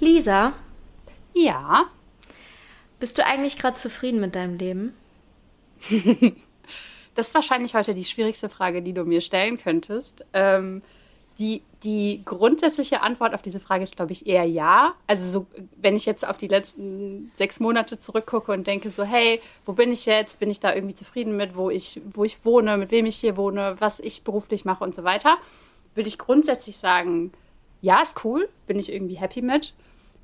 Lisa, Ja. bist du eigentlich gerade zufrieden mit deinem Leben? Das ist wahrscheinlich heute die schwierigste Frage, die du mir stellen könntest. Ähm, die, die grundsätzliche Antwort auf diese Frage ist, glaube ich, eher ja. Also so, wenn ich jetzt auf die letzten sechs Monate zurückgucke und denke so, hey, wo bin ich jetzt? Bin ich da irgendwie zufrieden mit, wo ich, wo ich wohne, mit wem ich hier wohne, was ich beruflich mache und so weiter, würde ich grundsätzlich sagen, ja, ist cool, bin ich irgendwie happy mit.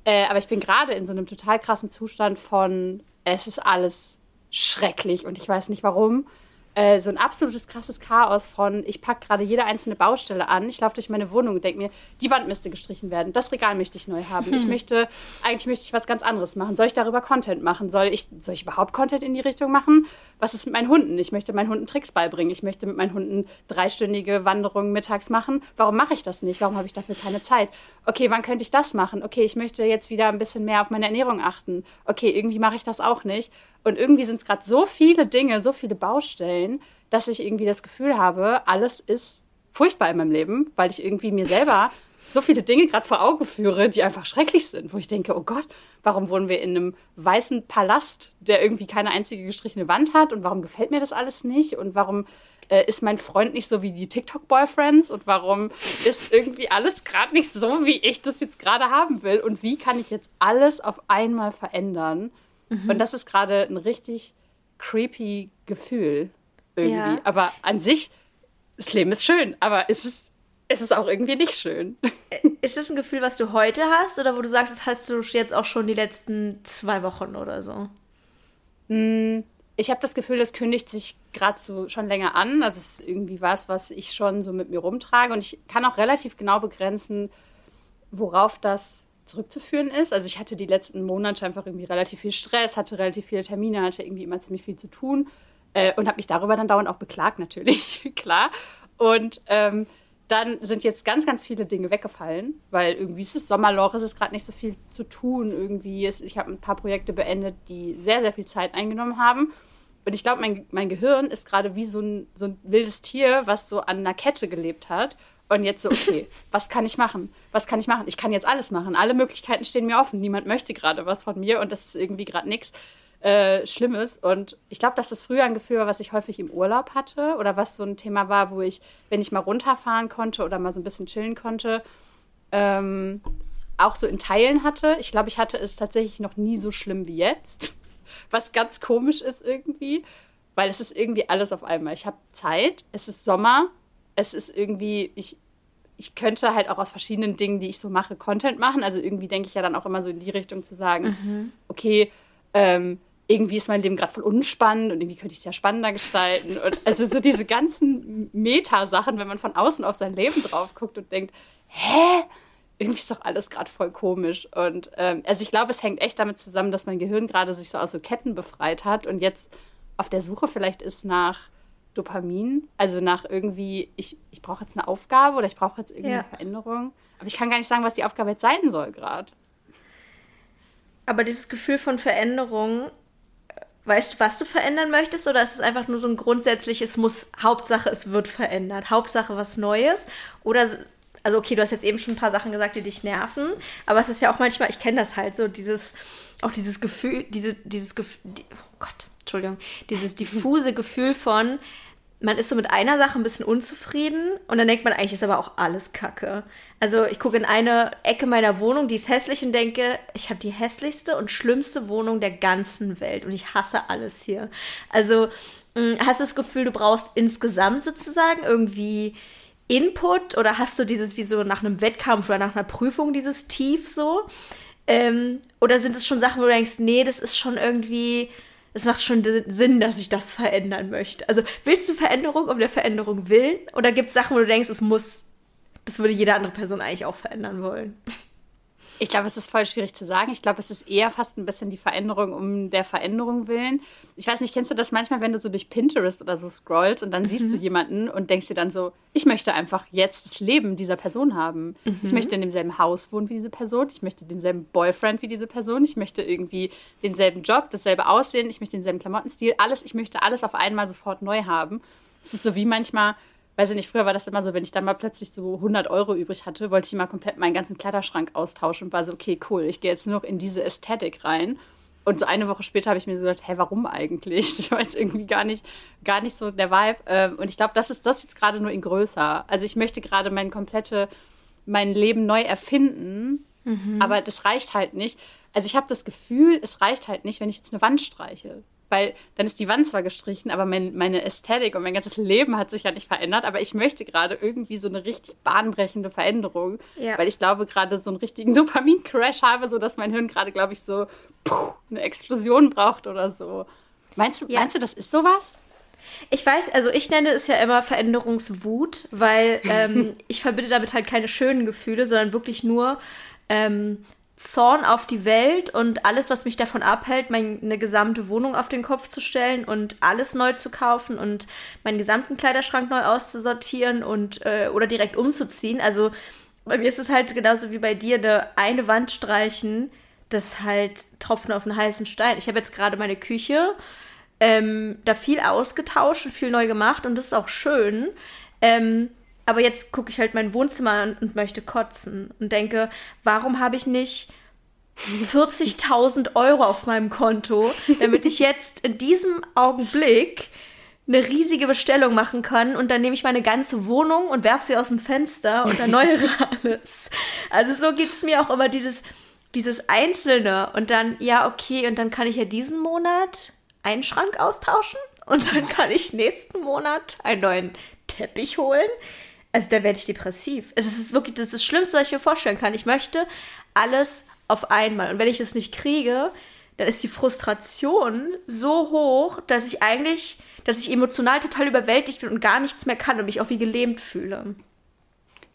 Äh, aber ich bin gerade in so einem total krassen Zustand von, es ist alles schrecklich und ich weiß nicht warum. Äh, so ein absolutes krasses Chaos von, ich packe gerade jede einzelne Baustelle an, ich laufe durch meine Wohnung und denke mir, die Wand müsste gestrichen werden, das Regal möchte ich neu haben. Ich möchte, eigentlich möchte ich was ganz anderes machen. Soll ich darüber Content machen? Soll ich, soll ich überhaupt Content in die Richtung machen? Was ist mit meinen Hunden? Ich möchte meinen Hunden Tricks beibringen. Ich möchte mit meinen Hunden dreistündige Wanderungen mittags machen. Warum mache ich das nicht? Warum habe ich dafür keine Zeit? Okay, wann könnte ich das machen? Okay, ich möchte jetzt wieder ein bisschen mehr auf meine Ernährung achten. Okay, irgendwie mache ich das auch nicht. Und irgendwie sind es gerade so viele Dinge, so viele Baustellen, dass ich irgendwie das Gefühl habe, alles ist furchtbar in meinem Leben, weil ich irgendwie mir selber so viele Dinge gerade vor Augen führe, die einfach schrecklich sind, wo ich denke, oh Gott, warum wohnen wir in einem weißen Palast, der irgendwie keine einzige gestrichene Wand hat und warum gefällt mir das alles nicht und warum äh, ist mein Freund nicht so wie die TikTok-Boyfriends und warum ist irgendwie alles gerade nicht so, wie ich das jetzt gerade haben will und wie kann ich jetzt alles auf einmal verändern? Und das ist gerade ein richtig creepy Gefühl irgendwie. Ja. Aber an sich, das Leben ist schön, aber es ist, es ist auch irgendwie nicht schön. Ist das ein Gefühl, was du heute hast oder wo du sagst, das hast du jetzt auch schon die letzten zwei Wochen oder so? Ich habe das Gefühl, das kündigt sich gerade so schon länger an. Also es ist irgendwie was, was ich schon so mit mir rumtrage. Und ich kann auch relativ genau begrenzen, worauf das zurückzuführen ist. Also ich hatte die letzten Monate einfach irgendwie relativ viel Stress, hatte relativ viele Termine, hatte irgendwie immer ziemlich viel zu tun äh, und habe mich darüber dann dauernd auch beklagt, natürlich, klar. Und ähm, dann sind jetzt ganz, ganz viele Dinge weggefallen, weil irgendwie ist es Sommerloch, es ist gerade nicht so viel zu tun. Irgendwie ist, ich habe ein paar Projekte beendet, die sehr, sehr viel Zeit eingenommen haben. Und ich glaube, mein, mein Gehirn ist gerade wie so ein, so ein wildes Tier, was so an einer Kette gelebt hat. Und jetzt so, okay, was kann ich machen? Was kann ich machen? Ich kann jetzt alles machen. Alle Möglichkeiten stehen mir offen. Niemand möchte gerade was von mir und das ist irgendwie gerade nichts äh, Schlimmes. Und ich glaube, dass das früher ein Gefühl war, was ich häufig im Urlaub hatte oder was so ein Thema war, wo ich, wenn ich mal runterfahren konnte oder mal so ein bisschen chillen konnte, ähm, auch so in Teilen hatte. Ich glaube, ich hatte es tatsächlich noch nie so schlimm wie jetzt, was ganz komisch ist irgendwie, weil es ist irgendwie alles auf einmal. Ich habe Zeit, es ist Sommer, es ist irgendwie, ich, ich könnte halt auch aus verschiedenen Dingen, die ich so mache, Content machen. Also irgendwie denke ich ja dann auch immer so in die Richtung zu sagen, okay, ähm, irgendwie ist mein Leben gerade voll unspannend und irgendwie könnte ich es ja spannender gestalten. Und also so diese ganzen Meta-Sachen, wenn man von außen auf sein Leben drauf guckt und denkt, hä? Irgendwie ist doch alles gerade voll komisch. Und ähm, also ich glaube, es hängt echt damit zusammen, dass mein Gehirn gerade sich so aus so Ketten befreit hat und jetzt auf der Suche vielleicht ist nach Dopamin. Also nach irgendwie, ich, ich brauche jetzt eine Aufgabe oder ich brauche jetzt irgendwie Ja. eine Veränderung. Aber ich kann gar nicht sagen, was die Aufgabe jetzt sein soll gerade. Aber dieses Gefühl von Veränderung, weißt du, was du verändern möchtest? Oder ist es einfach nur so ein grundsätzliches Muss, Hauptsache es wird verändert, Hauptsache was Neues? Oder, also okay, du hast jetzt eben schon ein paar Sachen gesagt, die dich nerven, aber es ist ja auch manchmal, ich kenne das halt so, dieses, auch dieses Gefühl, diese, dieses Gefühl, die, oh Gott, Entschuldigung, dieses diffuse Gefühl von, man ist so mit einer Sache ein bisschen unzufrieden und dann denkt man, eigentlich ist aber auch alles Kacke. Also ich gucke in eine Ecke meiner Wohnung, die ist hässlich und denke, ich habe die hässlichste und schlimmste Wohnung der ganzen Welt und ich hasse alles hier. Also mh, hast du das Gefühl, du brauchst insgesamt sozusagen irgendwie Input oder hast du dieses wie so nach einem Wettkampf oder nach einer Prüfung dieses Tief so? Ähm, oder sind es schon Sachen, wo du denkst, nee, das ist schon irgendwie, es macht schon Sinn, dass ich das verändern möchte. Also willst du Veränderung um der Veränderung willen? Oder gibt es Sachen, wo du denkst, es muss, das würde jede andere Person eigentlich auch verändern wollen? Ich glaube, es ist voll schwierig zu sagen. Ich glaube, es ist eher fast ein bisschen die Veränderung um der Veränderung willen. Ich weiß nicht, kennst du das manchmal, wenn du so durch Pinterest oder so scrollst und dann siehst du jemanden und denkst dir dann so, ich möchte einfach jetzt das Leben dieser Person haben. Ich möchte in demselben Haus wohnen wie diese Person. Ich möchte denselben Boyfriend wie diese Person. Ich möchte irgendwie denselben Job, dasselbe Aussehen. Ich möchte denselben Klamottenstil. Alles, ich möchte alles auf einmal sofort neu haben. Es ist so wie manchmal weiß ich nicht, früher war das immer so, wenn ich dann mal plötzlich so 100 Euro übrig hatte, wollte ich mal komplett meinen ganzen Kleiderschrank austauschen und war so, okay, cool, ich gehe jetzt nur noch in diese Ästhetik rein. Und so eine Woche später habe ich mir so gedacht, hä, warum eigentlich? Das war jetzt irgendwie gar nicht, gar nicht so der Vibe. Ähm, und ich glaube, das ist das jetzt gerade nur in größer. Also ich möchte gerade mein komplette, mein Leben neu erfinden, mhm. aber das reicht halt nicht. Also ich habe das Gefühl, es reicht halt nicht, wenn ich jetzt eine Wand streiche weil dann ist die Wand zwar gestrichen, aber mein, meine Ästhetik und mein ganzes Leben hat sich ja nicht verändert, aber ich möchte gerade irgendwie so eine richtig bahnbrechende Veränderung, ja. weil ich glaube gerade so einen richtigen Dopamin-Crash habe, so dass mein Hirn gerade, glaube ich, so puh, eine Explosion braucht oder so. Meinst du, ja. meinst du, das ist sowas? Ich weiß, also ich nenne es ja immer Veränderungswut, weil ähm, ich verbinde damit halt keine schönen Gefühle, sondern wirklich nur ähm, Zorn auf die Welt und alles, was mich davon abhält, meine gesamte Wohnung auf den Kopf zu stellen und alles neu zu kaufen und meinen gesamten Kleiderschrank neu auszusortieren und äh, oder direkt umzuziehen. Also bei mir ist es halt genauso wie bei dir, eine, eine Wand streichen, das halt Tropfen auf einen heißen Stein. Ich habe jetzt gerade meine Küche ähm, da viel ausgetauscht und viel neu gemacht und das ist auch schön. Ähm, aber jetzt gucke ich halt mein Wohnzimmer an und möchte kotzen und denke, warum habe ich nicht 40.000 Euro auf meinem Konto, damit ich jetzt in diesem Augenblick eine riesige Bestellung machen kann und dann nehme ich meine ganze Wohnung und werfe sie aus dem Fenster und erneuere alles. Also so geht es mir auch immer dieses, dieses Einzelne und dann, ja, okay, und dann kann ich ja diesen Monat einen Schrank austauschen und dann kann ich nächsten Monat einen neuen Teppich holen. Also da werde ich depressiv. Es ist wirklich das, ist das Schlimmste, was ich mir vorstellen kann. Ich möchte alles auf einmal. Und wenn ich das nicht kriege, dann ist die Frustration so hoch, dass ich eigentlich, dass ich emotional total überwältigt bin und gar nichts mehr kann und mich auch wie gelähmt fühle.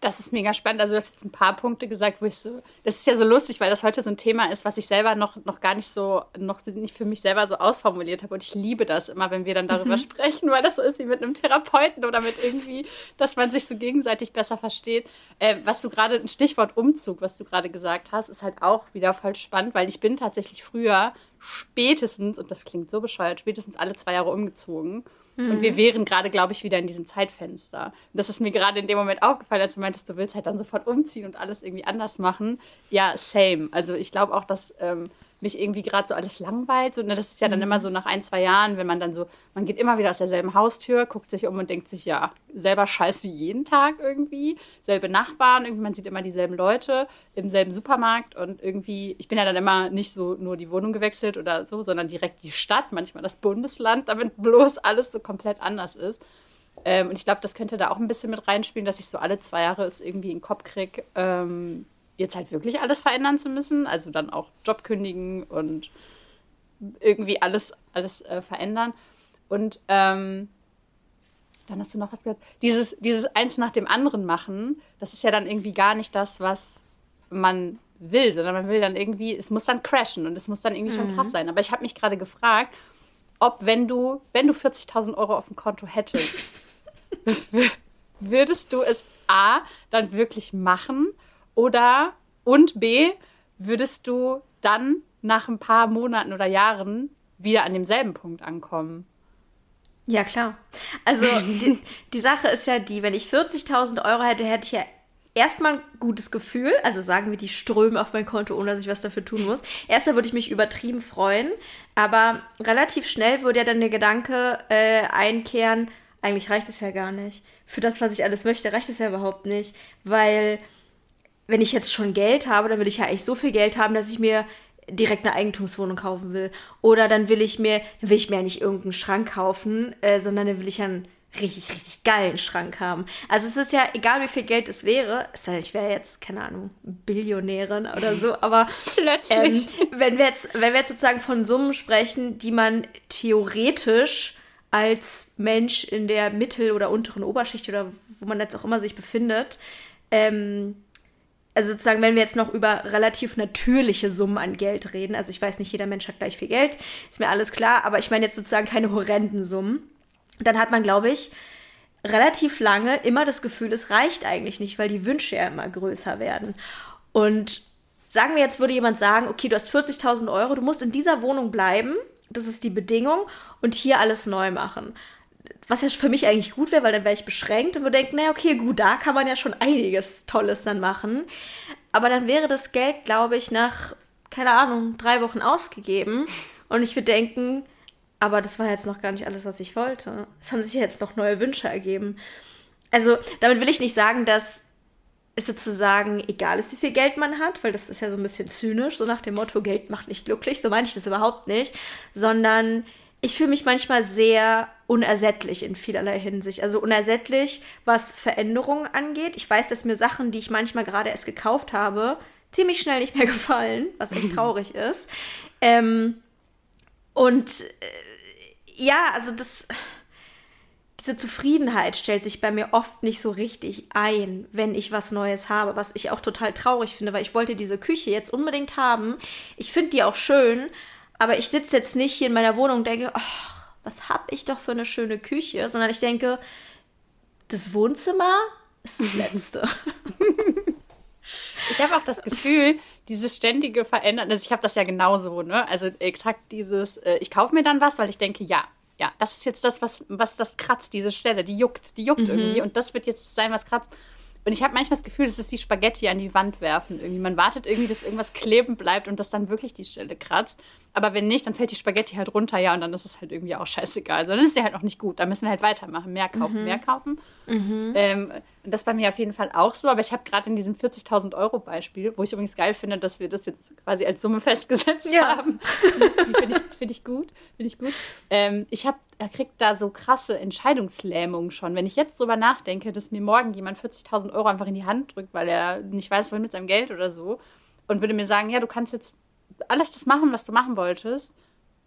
Das ist mega spannend. Also, du hast jetzt ein paar Punkte gesagt, wo ich so. Das ist ja so lustig, weil das heute so ein Thema ist, was ich selber noch, noch gar nicht so, noch nicht für mich selber so ausformuliert habe. Und ich liebe das immer, wenn wir dann darüber mhm. sprechen, weil das so ist wie mit einem Therapeuten oder mit irgendwie, dass man sich so gegenseitig besser versteht. Äh, was du gerade, ein Stichwort Umzug, was du gerade gesagt hast, ist halt auch wieder voll spannend, weil ich bin tatsächlich früher spätestens, und das klingt so bescheuert, spätestens alle zwei Jahre umgezogen. Mhm. Und wir wären gerade, glaube ich, wieder in diesem Zeitfenster. Und das ist mir gerade in dem Moment aufgefallen, als du meintest, du willst halt dann sofort umziehen und alles irgendwie anders machen. Ja, same. Also ich glaube auch, dass ähm, mich irgendwie gerade so alles langweilt. So, ne, das ist ja dann mhm. immer so nach ein, zwei Jahren, wenn man dann so, man geht immer wieder aus derselben Haustür, guckt sich um und denkt sich, ja, selber scheiß wie jeden Tag irgendwie, selbe Nachbarn, irgendwie man sieht immer dieselben Leute im selben Supermarkt und irgendwie, ich bin ja dann immer nicht so nur die Wohnung gewechselt oder so, sondern direkt die Stadt, manchmal das Bundesland, damit bloß alles so komplett anders ist. Ähm, und ich glaube, das könnte da auch ein bisschen mit reinspielen, dass ich so alle zwei Jahre es irgendwie in den Kopf kriege, ähm, jetzt halt wirklich alles verändern zu müssen, also dann auch Job kündigen und irgendwie alles, alles äh, verändern. Und ähm, dann hast du noch was gesagt. Dieses, dieses eins nach dem anderen machen, das ist ja dann irgendwie gar nicht das, was man will, sondern man will dann irgendwie, es muss dann crashen und es muss dann irgendwie mhm. schon krass sein. Aber ich habe mich gerade gefragt, ob wenn du, wenn du 40.000 Euro auf dem Konto hättest, würdest du es A, dann wirklich machen oder und B, würdest du dann nach ein paar Monaten oder Jahren wieder an demselben Punkt ankommen? Ja, klar. Also die, die Sache ist ja die, wenn ich 40.000 Euro hätte, hätte ich ja erstmal ein gutes Gefühl. Also sagen wir, die strömen auf mein Konto, ohne dass ich was dafür tun muss. Erstmal würde ich mich übertrieben freuen, aber relativ schnell würde ja dann der Gedanke äh, einkehren, eigentlich reicht es ja gar nicht. Für das, was ich alles möchte, reicht es ja überhaupt nicht, weil wenn ich jetzt schon Geld habe, dann will ich ja eigentlich so viel Geld haben, dass ich mir direkt eine Eigentumswohnung kaufen will. Oder dann will ich mir, dann will ich mir ja nicht irgendeinen Schrank kaufen, äh, sondern dann will ich ja einen richtig, richtig geilen Schrank haben. Also es ist ja egal, wie viel Geld es wäre, es sei ich wäre jetzt, keine Ahnung, Billionärin oder so, aber plötzlich, ähm, wenn, wir jetzt, wenn wir jetzt sozusagen von Summen sprechen, die man theoretisch als Mensch in der Mittel- oder unteren Oberschicht oder wo man jetzt auch immer sich befindet, ähm, also sozusagen, wenn wir jetzt noch über relativ natürliche Summen an Geld reden, also ich weiß nicht, jeder Mensch hat gleich viel Geld, ist mir alles klar, aber ich meine jetzt sozusagen keine horrenden Summen, dann hat man, glaube ich, relativ lange immer das Gefühl, es reicht eigentlich nicht, weil die Wünsche ja immer größer werden. Und sagen wir jetzt, würde jemand sagen, okay, du hast 40.000 Euro, du musst in dieser Wohnung bleiben, das ist die Bedingung, und hier alles neu machen was ja für mich eigentlich gut wäre, weil dann wäre ich beschränkt und würde denken, naja, okay, gut, da kann man ja schon einiges Tolles dann machen. Aber dann wäre das Geld, glaube ich, nach, keine Ahnung, drei Wochen ausgegeben. Und ich würde denken, aber das war jetzt noch gar nicht alles, was ich wollte. Es haben sich jetzt noch neue Wünsche ergeben. Also, damit will ich nicht sagen, dass es sozusagen egal ist, wie viel Geld man hat, weil das ist ja so ein bisschen zynisch, so nach dem Motto, Geld macht nicht glücklich. So meine ich das überhaupt nicht. Sondern ich fühle mich manchmal sehr unersättlich in vielerlei Hinsicht. Also unersättlich, was Veränderungen angeht. Ich weiß, dass mir Sachen, die ich manchmal gerade erst gekauft habe, ziemlich schnell nicht mehr gefallen, was echt traurig ist. Ähm, und äh, ja, also das, diese Zufriedenheit stellt sich bei mir oft nicht so richtig ein, wenn ich was Neues habe, was ich auch total traurig finde, weil ich wollte diese Küche jetzt unbedingt haben. Ich finde die auch schön, aber ich sitze jetzt nicht hier in meiner Wohnung und denke, oh, was habe ich doch für eine schöne Küche, sondern ich denke, das Wohnzimmer ist das Letzte. ich habe auch das Gefühl, dieses ständige Verändern, also ich habe das ja genauso, ne? Also exakt dieses, äh, ich kaufe mir dann was, weil ich denke, ja, ja, das ist jetzt das, was, was das kratzt, diese Stelle, die juckt, die juckt mhm. irgendwie und das wird jetzt sein, was kratzt. Und ich habe manchmal das Gefühl, es ist wie Spaghetti an die Wand werfen. Irgendwie. Man wartet irgendwie, dass irgendwas kleben bleibt und das dann wirklich die Stelle kratzt. Aber wenn nicht, dann fällt die Spaghetti halt runter, ja, und dann ist es halt irgendwie auch scheißegal. Also dann ist sie halt auch nicht gut. Dann müssen wir halt weitermachen. Mehr kaufen, mhm. mehr kaufen. Mhm. Ähm, und das bei mir auf jeden Fall auch so. Aber ich habe gerade in diesem 40.000 Euro Beispiel, wo ich übrigens geil finde, dass wir das jetzt quasi als Summe festgesetzt ja. haben. finde ich, find ich gut. Finde ich gut. Ähm, ich habe, er kriegt da so krasse Entscheidungslähmungen schon. Wenn ich jetzt drüber nachdenke, dass mir morgen jemand 40.000 Euro einfach in die Hand drückt, weil er nicht weiß, wohin mit seinem Geld oder so, und würde mir sagen, ja, du kannst jetzt alles das machen, was du machen wolltest.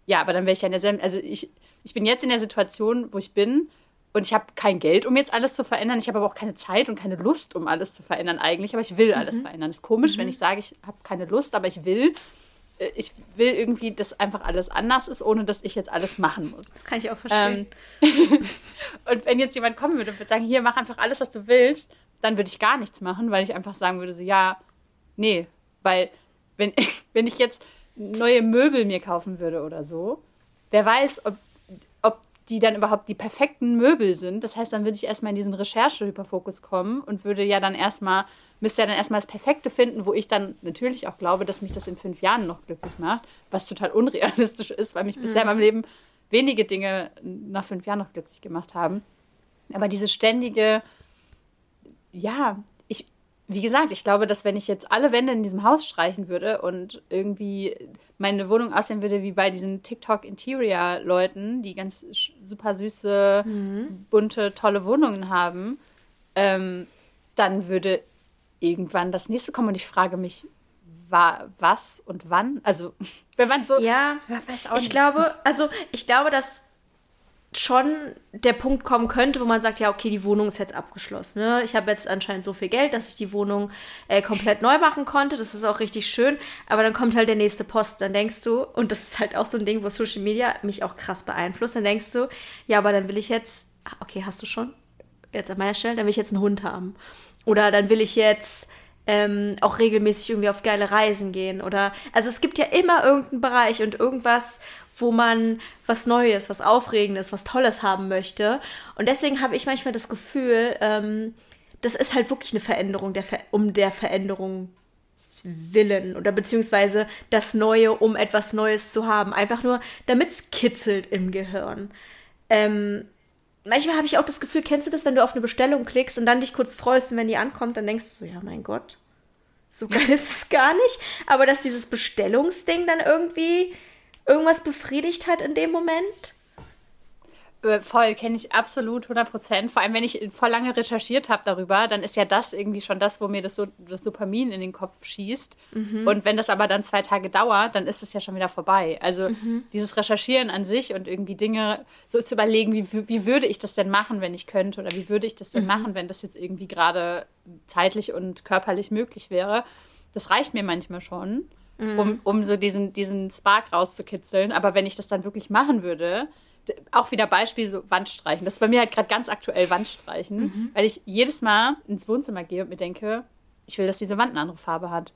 Ja, aber dann wäre ich ja in derselben, also ich, ich bin jetzt in der Situation, wo ich bin und ich habe kein Geld, um jetzt alles zu verändern. Ich habe aber auch keine Zeit und keine Lust, um alles zu verändern eigentlich, aber ich will alles mhm. verändern. Das ist komisch, mhm. wenn ich sage, ich habe keine Lust, aber ich will. Äh, ich will irgendwie, dass einfach alles anders ist, ohne dass ich jetzt alles machen muss. Das kann ich auch verstehen. Ähm, und wenn jetzt jemand kommen würde und würde sagen, hier, mach einfach alles, was du willst, dann würde ich gar nichts machen, weil ich einfach sagen würde, so, ja, nee, weil wenn, wenn ich jetzt neue Möbel mir kaufen würde oder so, wer weiß, ob, ob die dann überhaupt die perfekten Möbel sind. Das heißt, dann würde ich erstmal in diesen Recherche-Hyperfokus kommen und würde ja dann erstmal, müsste ja dann erstmal das Perfekte finden, wo ich dann natürlich auch glaube, dass mich das in fünf Jahren noch glücklich macht, was total unrealistisch ist, weil mich mhm. bisher in meinem Leben wenige Dinge nach fünf Jahren noch glücklich gemacht haben. Aber diese ständige, ja, wie gesagt, ich glaube, dass wenn ich jetzt alle Wände in diesem Haus streichen würde und irgendwie meine Wohnung aussehen würde wie bei diesen TikTok-Interior-Leuten, die ganz super süße, mhm. bunte, tolle Wohnungen haben, ähm, dann würde irgendwann das nächste kommen und ich frage mich, war was und wann? Also, wenn man so. Ja, weiß auch ich nicht. glaube, also ich glaube, dass schon der Punkt kommen könnte, wo man sagt, ja, okay, die Wohnung ist jetzt abgeschlossen. Ne? Ich habe jetzt anscheinend so viel Geld, dass ich die Wohnung äh, komplett neu machen konnte. Das ist auch richtig schön. Aber dann kommt halt der nächste Post. Dann denkst du, und das ist halt auch so ein Ding, wo Social Media mich auch krass beeinflusst, dann denkst du, ja, aber dann will ich jetzt, okay, hast du schon? Jetzt an meiner Stelle, dann will ich jetzt einen Hund haben. Oder dann will ich jetzt ähm, auch regelmäßig irgendwie auf geile Reisen gehen. Oder also es gibt ja immer irgendeinen Bereich und irgendwas, wo man was Neues, was Aufregendes, was Tolles haben möchte. Und deswegen habe ich manchmal das Gefühl, ähm, das ist halt wirklich eine Veränderung der Ver um der Veränderung willen oder beziehungsweise das Neue, um etwas Neues zu haben. Einfach nur, damit es kitzelt im Gehirn. Ähm, manchmal habe ich auch das Gefühl, kennst du das, wenn du auf eine Bestellung klickst und dann dich kurz freust und wenn die ankommt, dann denkst du so, ja, mein Gott, so geil ist es gar nicht. Aber dass dieses Bestellungsding dann irgendwie irgendwas befriedigt hat in dem Moment? Äh, voll, kenne ich absolut 100 Prozent. Vor allem, wenn ich voll lange recherchiert habe darüber, dann ist ja das irgendwie schon das, wo mir das, so, das Dopamin in den Kopf schießt. Mhm. Und wenn das aber dann zwei Tage dauert, dann ist es ja schon wieder vorbei. Also mhm. dieses Recherchieren an sich und irgendwie Dinge so zu überlegen, wie, wie würde ich das denn machen, wenn ich könnte? Oder wie würde ich das denn mhm. machen, wenn das jetzt irgendwie gerade zeitlich und körperlich möglich wäre? Das reicht mir manchmal schon mhm. um, um so diesen, diesen Spark rauszukitzeln. Aber wenn ich das dann wirklich machen würde, auch wieder Beispiel so Wandstreichen. Das ist bei mir halt gerade ganz aktuell Wandstreichen, mhm. weil ich jedes Mal ins Wohnzimmer gehe und mir denke, ich will, dass diese Wand eine andere Farbe hat.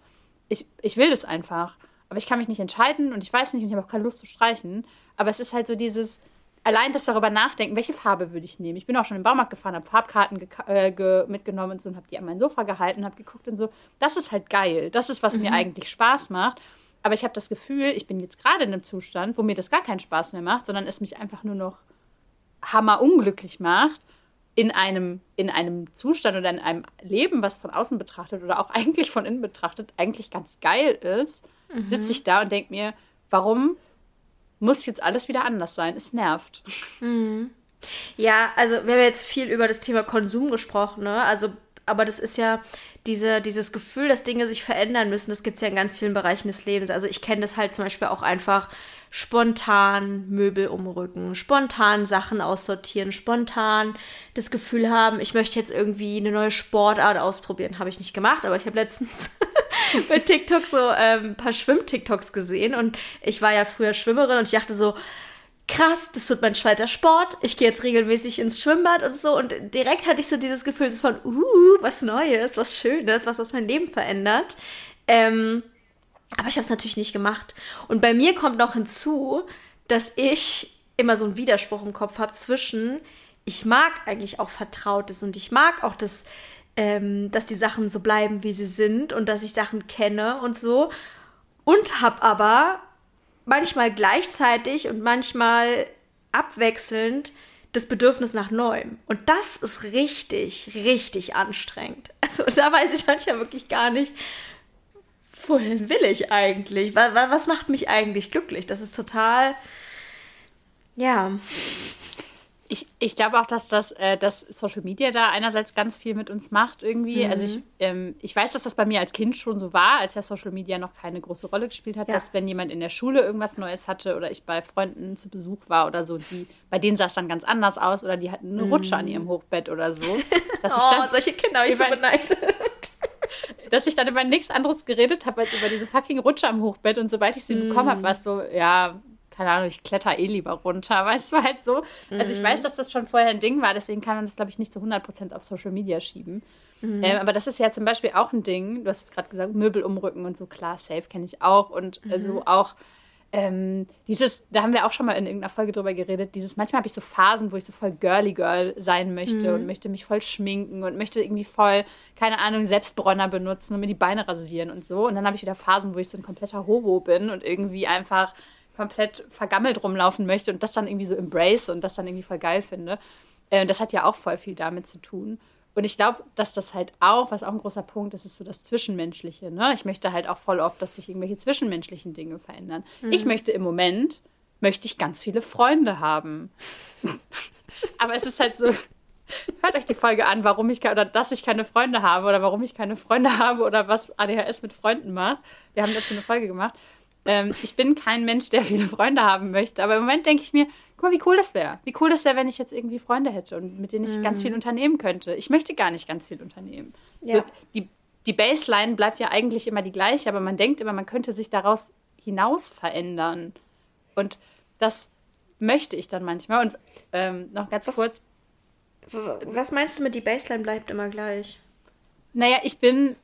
Ich, ich will das einfach. Aber ich kann mich nicht entscheiden und ich weiß nicht und ich habe auch keine Lust zu streichen. Aber es ist halt so dieses, allein das darüber nachdenken, welche Farbe würde ich nehmen. Ich bin auch schon im Baumarkt gefahren, habe Farbkarten äh, mitgenommen und so und habe die an mein Sofa gehalten, habe geguckt und so. Das ist halt geil. Das ist, was mhm. mir eigentlich Spaß macht. Aber ich habe das Gefühl, ich bin jetzt gerade in einem Zustand, wo mir das gar keinen Spaß mehr macht, sondern es mich einfach nur noch hammer unglücklich macht in einem, in einem Zustand oder in einem Leben, was von außen betrachtet oder auch eigentlich von innen betrachtet, eigentlich ganz geil ist, mhm. sitze ich da und denke mir, warum muss jetzt alles wieder anders sein? Es nervt. Mhm. Ja, also wir haben jetzt viel über das Thema Konsum gesprochen, ne? Also, aber das ist ja diese, dieses Gefühl, dass Dinge sich verändern müssen, das gibt es ja in ganz vielen Bereichen des Lebens. Also ich kenne das halt zum Beispiel auch einfach spontan Möbel umrücken, spontan Sachen aussortieren, spontan das Gefühl haben, ich möchte jetzt irgendwie eine neue Sportart ausprobieren. Habe ich nicht gemacht, aber ich habe letztens bei TikTok so ähm, ein paar Schwimm-TikToks gesehen und ich war ja früher Schwimmerin und ich dachte so, krass, das wird mein zweiter Sport. Ich gehe jetzt regelmäßig ins Schwimmbad und so. Und direkt hatte ich so dieses Gefühl von, uh, was Neues, was Schönes, was, was mein Leben verändert. Ähm, aber ich habe es natürlich nicht gemacht. Und bei mir kommt noch hinzu, dass ich immer so einen Widerspruch im Kopf habe zwischen, ich mag eigentlich auch Vertrautes und ich mag auch das, ähm, dass die Sachen so bleiben, wie sie sind und dass ich Sachen kenne und so. Und habe aber manchmal gleichzeitig und manchmal abwechselnd das Bedürfnis nach Neuem. Und das ist richtig, richtig anstrengend. Also da weiß ich manchmal wirklich gar nicht, wohin will ich eigentlich? Was, was macht mich eigentlich glücklich? Das ist total, ja. Ich, ich glaube auch, dass das äh, dass Social Media da einerseits ganz viel mit uns macht irgendwie. Mhm. Also ich, ähm, ich weiß, dass das bei mir als Kind schon so war, als ja Social Media noch keine große Rolle gespielt hat, ja. dass wenn jemand in der Schule irgendwas Neues hatte oder ich bei Freunden zu Besuch war oder so, die, bei denen sah es dann ganz anders aus oder die hatten eine mhm. Rutsche an ihrem Hochbett oder so. Dass oh, dann solche Kinder habe ich so beneidet. dass ich dann über nichts anderes geredet habe als über diese fucking Rutsche am Hochbett und sobald ich sie mm. bekommen habe, war es so, ja, keine Ahnung, ich kletter eh lieber runter, weißt du, halt so. Also ich weiß, mhm. dass das schon vorher ein Ding war, deswegen kann man das, glaube ich, nicht zu 100% auf Social Media schieben. Mhm. Ähm, aber das ist ja zum Beispiel auch ein Ding, du hast es gerade gesagt, Möbel umrücken und so, klar, safe kenne ich auch und mhm. so auch ähm, dieses, da haben wir auch schon mal in irgendeiner Folge drüber geredet, dieses, manchmal habe ich so Phasen, wo ich so voll girly girl sein möchte mhm. und möchte mich voll schminken und möchte irgendwie voll, keine Ahnung, Selbstbräuner benutzen und mir die Beine rasieren und so. Und dann habe ich wieder Phasen, wo ich so ein kompletter Hobo bin und irgendwie einfach komplett vergammelt rumlaufen möchte und das dann irgendwie so embrace und das dann irgendwie voll geil finde. Äh, das hat ja auch voll viel damit zu tun. Und ich glaube, dass das halt auch, was auch ein großer Punkt ist, ist so das Zwischenmenschliche. Ne? Ich möchte halt auch voll oft, dass sich irgendwelche zwischenmenschlichen Dinge verändern. Mhm. Ich möchte im Moment, möchte ich ganz viele Freunde haben. Aber es ist halt so, hört euch die Folge an, warum ich, oder dass ich keine Freunde habe oder warum ich keine Freunde habe oder was ADHS mit Freunden macht. Wir haben dazu eine Folge gemacht. Ähm, ich bin kein Mensch, der viele Freunde haben möchte, aber im Moment denke ich mir, guck mal, wie cool das wäre. Wie cool das wäre, wenn ich jetzt irgendwie Freunde hätte und mit denen ich mhm. ganz viel unternehmen könnte. Ich möchte gar nicht ganz viel unternehmen. Ja. So, die, die Baseline bleibt ja eigentlich immer die gleiche, aber man denkt immer, man könnte sich daraus hinaus verändern. Und das möchte ich dann manchmal. Und ähm, noch ganz was, kurz. Was meinst du mit die Baseline bleibt immer gleich? Naja, ich bin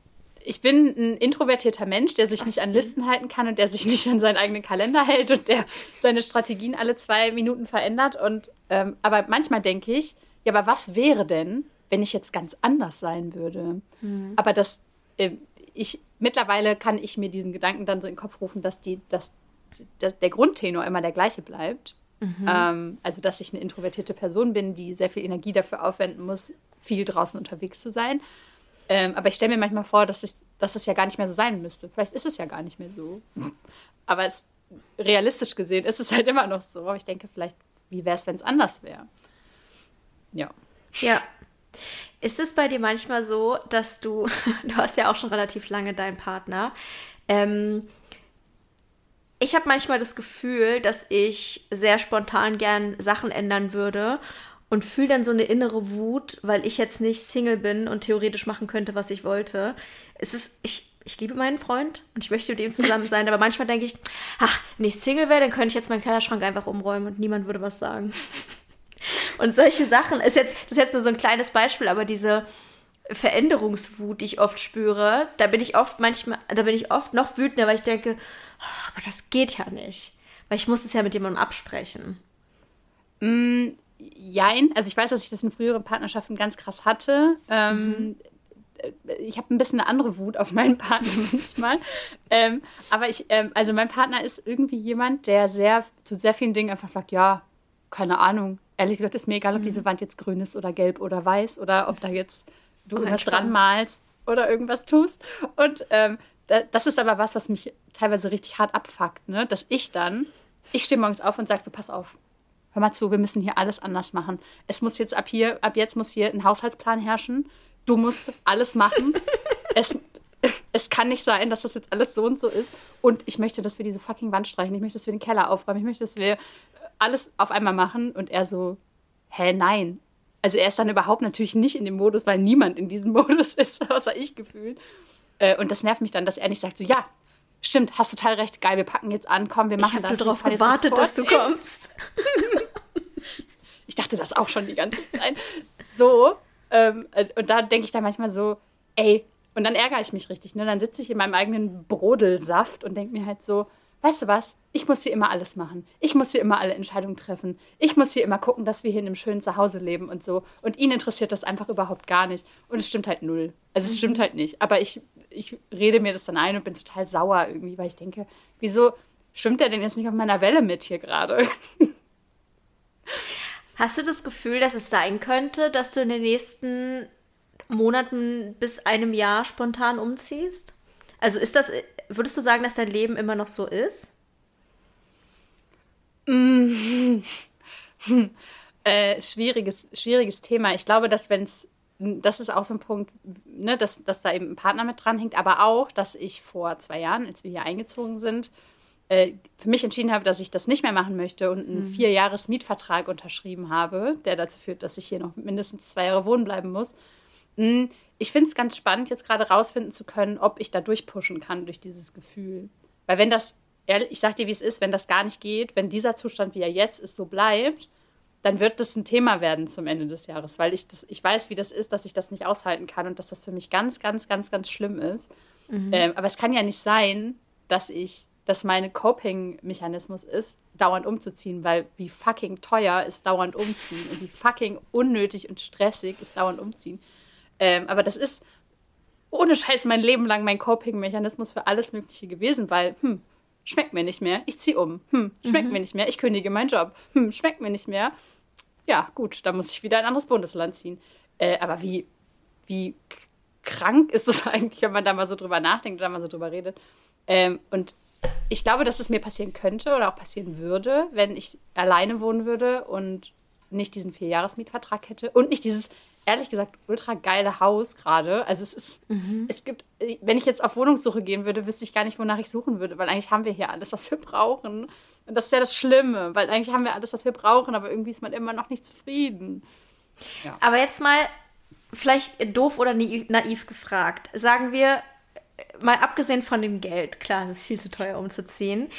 ich bin ein introvertierter Mensch, der sich Ach, nicht an Listen halten kann und der sich nicht an seinen eigenen Kalender hält und der seine Strategien alle zwei Minuten verändert. Und ähm, aber manchmal denke ich, ja, aber was wäre denn, wenn ich jetzt ganz anders sein würde? Mhm. Aber das, äh, ich mittlerweile kann ich mir diesen Gedanken dann so in den Kopf rufen, dass die, dass, dass der Grundtenor immer der gleiche bleibt. Mhm. Ähm, also, dass ich eine introvertierte Person bin, die sehr viel Energie dafür aufwenden muss, viel draußen unterwegs zu sein. Ähm, aber ich stelle mir manchmal vor, dass, ich, dass es ja gar nicht mehr so sein müsste. Vielleicht ist es ja gar nicht mehr so. Aber es, realistisch gesehen ist es halt immer noch so. Aber ich denke, vielleicht, wie wäre es, wenn es anders wäre? Ja. Ja. Ist es bei dir manchmal so, dass du, du hast ja auch schon relativ lange deinen Partner, ähm, ich habe manchmal das Gefühl, dass ich sehr spontan gern Sachen ändern würde und fühle dann so eine innere Wut, weil ich jetzt nicht Single bin und theoretisch machen könnte, was ich wollte. Es ist, ich, ich liebe meinen Freund und ich möchte mit ihm zusammen sein, aber manchmal denke ich, ach, wenn ich Single wäre, dann könnte ich jetzt meinen Kleiderschrank einfach umräumen und niemand würde was sagen. Und solche Sachen, ist jetzt, das ist jetzt nur so ein kleines Beispiel, aber diese Veränderungswut, die ich oft spüre, da bin ich oft manchmal, da bin ich oft noch wütender, weil ich denke, oh, aber das geht ja nicht. Weil ich muss es ja mit jemandem absprechen. Mm, jein. Also ich weiß, dass ich das in früheren Partnerschaften ganz krass hatte. Ähm, mhm. Ich habe ein bisschen eine andere Wut auf meinen Partner manchmal. ähm, aber ich, ähm, also mein Partner ist irgendwie jemand, der sehr zu sehr vielen Dingen einfach sagt, ja, keine Ahnung. Ehrlich gesagt ist mir egal, ob mhm. diese Wand jetzt grün ist oder gelb oder weiß oder ob da jetzt du oh, was dran malst oder irgendwas tust. Und ähm, das ist aber was, was mich teilweise richtig hart abfuckt, ne? dass ich dann, ich stehe morgens auf und sage so, pass auf, hör mal zu, wir müssen hier alles anders machen. Es muss jetzt ab hier, ab jetzt muss hier ein Haushaltsplan herrschen. Du musst alles machen. es, es kann nicht sein, dass das jetzt alles so und so ist. Und ich möchte, dass wir diese fucking Wand streichen. Ich möchte, dass wir den Keller aufräumen. Ich möchte, dass wir alles auf einmal machen. Und er so, hä, nein. Also er ist dann überhaupt natürlich nicht in dem Modus, weil niemand in diesem Modus ist, außer ich gefühlt. Äh, und das nervt mich dann, dass er nicht sagt so, ja, stimmt, hast total recht, geil, wir packen jetzt an, komm, wir machen ich das. Ich habe darauf gewartet, dass du kommst. ich dachte das auch schon die ganze Zeit. So, ähm, äh, und da denke ich dann manchmal so, ey, und dann ärgere ich mich richtig, ne? Dann sitze ich in meinem eigenen Brodelsaft und denke mir halt so, weißt du was, ich muss hier immer alles machen. Ich muss hier immer alle Entscheidungen treffen. Ich muss hier immer gucken, dass wir hier in einem schönen Zuhause leben und so. Und ihn interessiert das einfach überhaupt gar nicht. Und es stimmt halt null. Also es stimmt mhm. halt nicht. Aber ich, ich rede mir das dann ein und bin total sauer irgendwie, weil ich denke, wieso schwimmt er denn jetzt nicht auf meiner Welle mit hier gerade? Hast du das Gefühl, dass es sein könnte, dass du in den nächsten Monaten bis einem Jahr spontan umziehst? Also ist das, würdest du sagen, dass dein Leben immer noch so ist? Äh, schwieriges, schwieriges Thema. Ich glaube, dass wenn es, das ist auch so ein Punkt, ne, dass, dass da eben ein Partner mit dran hängt, aber auch, dass ich vor zwei Jahren, als wir hier eingezogen sind, äh, für mich entschieden habe, dass ich das nicht mehr machen möchte und einen mhm. vier Jahres Mietvertrag unterschrieben habe, der dazu führt, dass ich hier noch mindestens zwei Jahre wohnen bleiben muss. Mhm. Ich finde es ganz spannend, jetzt gerade rausfinden zu können, ob ich da durchpushen kann durch dieses Gefühl. Weil wenn das, ehrlich, ich sag dir, wie es ist, wenn das gar nicht geht, wenn dieser Zustand, wie er jetzt ist, so bleibt, dann wird das ein Thema werden zum Ende des Jahres, weil ich das, ich weiß, wie das ist, dass ich das nicht aushalten kann und dass das für mich ganz, ganz, ganz, ganz schlimm ist. Mhm. Ähm, aber es kann ja nicht sein, dass ich dass mein Coping-Mechanismus ist, dauernd umzuziehen, weil wie fucking teuer ist dauernd umziehen und wie fucking unnötig und stressig ist dauernd umziehen. Ähm, aber das ist ohne Scheiß mein Leben lang mein Coping-Mechanismus für alles Mögliche gewesen, weil, hm, schmeckt mir nicht mehr, ich ziehe um, hm, schmeckt mhm. mir nicht mehr, ich kündige meinen Job, hm, schmeckt mir nicht mehr. Ja, gut, dann muss ich wieder in ein anderes Bundesland ziehen. Äh, aber wie, wie krank ist es eigentlich, wenn man da mal so drüber nachdenkt oder mal so drüber redet. Ähm, und ich glaube, dass es mir passieren könnte oder auch passieren würde, wenn ich alleine wohnen würde und nicht diesen Vierjahresmietvertrag hätte und nicht dieses, ehrlich gesagt, ultra geile Haus gerade. Also es ist, mhm. es gibt, wenn ich jetzt auf Wohnungssuche gehen würde, wüsste ich gar nicht, wonach ich suchen würde, weil eigentlich haben wir hier alles, was wir brauchen. Und das ist ja das Schlimme, weil eigentlich haben wir alles, was wir brauchen, aber irgendwie ist man immer noch nicht zufrieden. Ja. Aber jetzt mal vielleicht doof oder naiv gefragt. Sagen wir, mal abgesehen von dem Geld, klar, es ist viel zu teuer umzuziehen.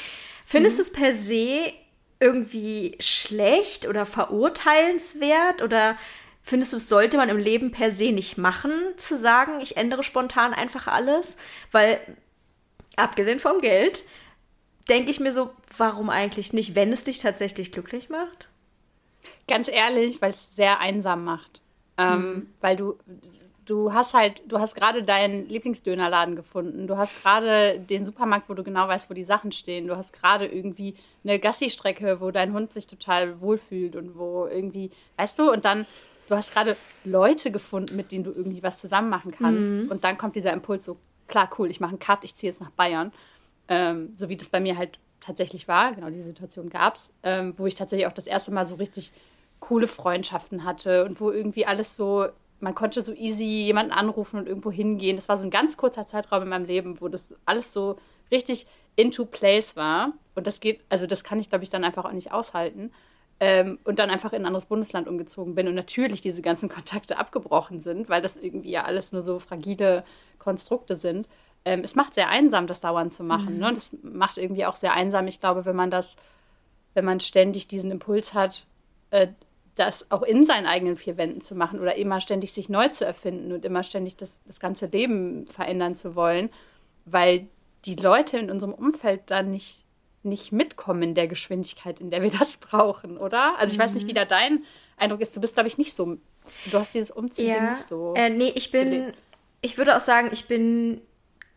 Findest mhm. du es per se irgendwie schlecht oder verurteilenswert oder findest du, es sollte man im Leben per se nicht machen, zu sagen, ich ändere spontan einfach alles? Weil, abgesehen vom Geld, denke ich mir so, warum eigentlich nicht, wenn es dich tatsächlich glücklich macht? Ganz ehrlich, weil es sehr einsam macht. Ähm, mhm. Weil du, du hast halt, du hast gerade deinen Lieblingsdönerladen gefunden. Du hast gerade den Supermarkt, wo du genau weißt, wo die Sachen stehen. Du hast gerade irgendwie eine Gassi-Strecke, wo dein Hund sich total wohlfühlt und wo irgendwie, weißt du, und dann, du hast gerade Leute gefunden, mit denen du irgendwie was zusammen machen kannst. Mhm. Und dann kommt dieser Impuls so, klar, cool, ich mache einen Cut, ich ziehe jetzt nach Bayern. Ähm, so wie das bei mir halt tatsächlich war. Genau diese Situation gab es, ähm, wo ich tatsächlich auch das erste Mal so richtig coole Freundschaften hatte und wo irgendwie alles so man konnte so easy jemanden anrufen und irgendwo hingehen. Das war so ein ganz kurzer Zeitraum in meinem Leben, wo das alles so richtig into place war. Und das geht, also das kann ich, glaube ich, dann einfach auch nicht aushalten. Ähm, und dann einfach in ein anderes Bundesland umgezogen bin und natürlich diese ganzen Kontakte abgebrochen sind, weil das irgendwie ja alles nur so fragile Konstrukte sind. Ähm, es macht sehr einsam, das dauernd zu machen. Mhm. Ne? Das macht irgendwie auch sehr einsam. Ich glaube, wenn man das, wenn man ständig diesen Impuls hat, äh, das auch in seinen eigenen vier Wänden zu machen oder immer ständig sich neu zu erfinden und immer ständig das, das ganze Leben verändern zu wollen, weil die Leute in unserem Umfeld dann nicht, nicht mitkommen in der Geschwindigkeit, in der wir das brauchen, oder? Also ich mhm. weiß nicht, wie mhm. da dein Eindruck ist. Du bist, glaube ich, nicht so. Du hast dieses Umziehen ja, nicht so. Äh, nee, ich bin. Ich würde auch sagen, ich bin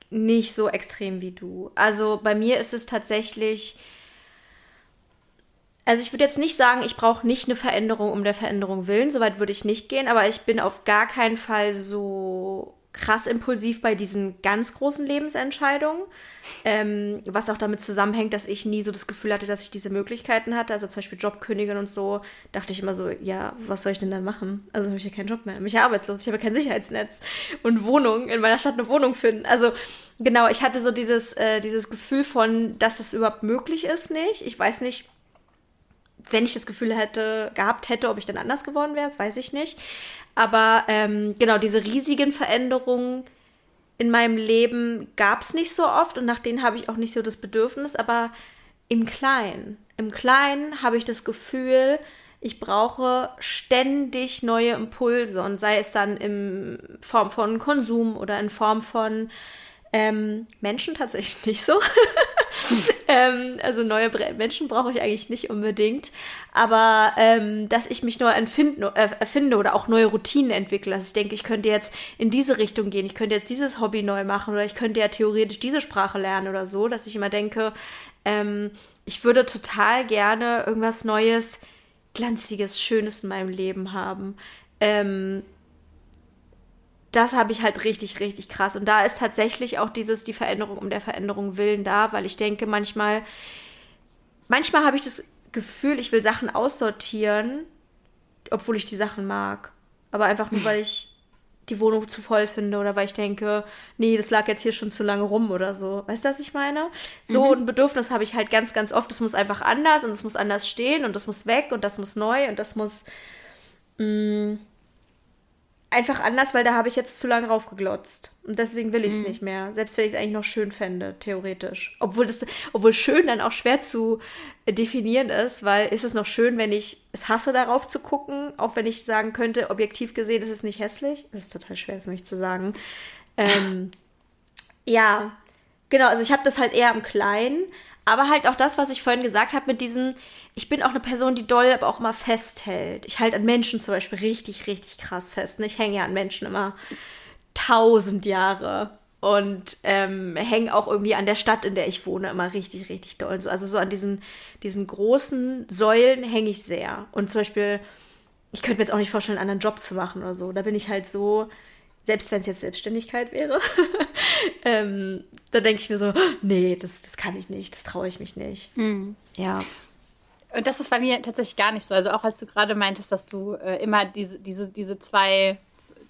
nicht so extrem wie du. Also bei mir ist es tatsächlich also ich würde jetzt nicht sagen, ich brauche nicht eine Veränderung um der Veränderung willen, soweit würde ich nicht gehen, aber ich bin auf gar keinen Fall so krass impulsiv bei diesen ganz großen Lebensentscheidungen, ähm, was auch damit zusammenhängt, dass ich nie so das Gefühl hatte, dass ich diese Möglichkeiten hatte. Also zum Beispiel Jobkündigen und so, dachte ich immer so, ja, was soll ich denn dann machen? Also habe ich ja keinen Job mehr, bin ich ja arbeitslos, ich habe kein Sicherheitsnetz und Wohnung, in meiner Stadt eine Wohnung finden. Also genau, ich hatte so dieses, äh, dieses Gefühl von, dass es überhaupt möglich ist, nicht. Ich weiß nicht, wenn ich das Gefühl hätte, gehabt hätte, ob ich dann anders geworden wäre, das weiß ich nicht. Aber ähm, genau, diese riesigen Veränderungen in meinem Leben gab es nicht so oft und nach denen habe ich auch nicht so das Bedürfnis, aber im Kleinen. Im Kleinen habe ich das Gefühl, ich brauche ständig neue Impulse und sei es dann in Form von Konsum oder in Form von ähm, Menschen tatsächlich nicht so. ähm, also neue Menschen brauche ich eigentlich nicht unbedingt. Aber ähm, dass ich mich neu empfinden, äh, erfinde oder auch neue Routinen entwickle. Also ich denke, ich könnte jetzt in diese Richtung gehen, ich könnte jetzt dieses Hobby neu machen oder ich könnte ja theoretisch diese Sprache lernen oder so, dass ich immer denke, ähm, ich würde total gerne irgendwas Neues, Glanziges, Schönes in meinem Leben haben. Ähm, das habe ich halt richtig, richtig krass. Und da ist tatsächlich auch dieses, die Veränderung um der Veränderung willen da, weil ich denke, manchmal, manchmal habe ich das Gefühl, ich will Sachen aussortieren, obwohl ich die Sachen mag. Aber einfach nur, weil ich die Wohnung zu voll finde oder weil ich denke, nee, das lag jetzt hier schon zu lange rum oder so. Weißt du, was ich meine? So mhm. ein Bedürfnis habe ich halt ganz, ganz oft. Das muss einfach anders und es muss anders stehen und das muss weg und das muss neu und das muss. Mh, mm, einfach anders, weil da habe ich jetzt zu lange raufgeglotzt. Und deswegen will ich es mhm. nicht mehr. Selbst wenn ich es eigentlich noch schön fände, theoretisch. Obwohl, das, obwohl schön dann auch schwer zu definieren ist, weil ist es noch schön, wenn ich es hasse, darauf zu gucken, auch wenn ich sagen könnte, objektiv gesehen ist es nicht hässlich. Das ist total schwer für mich zu sagen. Ähm, ja, genau, also ich habe das halt eher im Kleinen. Aber halt auch das, was ich vorhin gesagt habe, mit diesen, ich bin auch eine Person, die doll, aber auch immer festhält. Ich halte an Menschen zum Beispiel richtig, richtig krass fest. Und ich hänge ja an Menschen immer tausend Jahre. Und ähm, hänge auch irgendwie an der Stadt, in der ich wohne, immer richtig, richtig doll. Also so an diesen, diesen großen Säulen hänge ich sehr. Und zum Beispiel, ich könnte mir jetzt auch nicht vorstellen, einen anderen Job zu machen oder so. Da bin ich halt so, selbst wenn es jetzt Selbstständigkeit wäre, ähm, da denke ich mir so, nee, das, das kann ich nicht, das traue ich mich nicht. Mhm. Ja. Und das ist bei mir tatsächlich gar nicht so. Also auch als du gerade meintest, dass du äh, immer diese, diese, diese zwei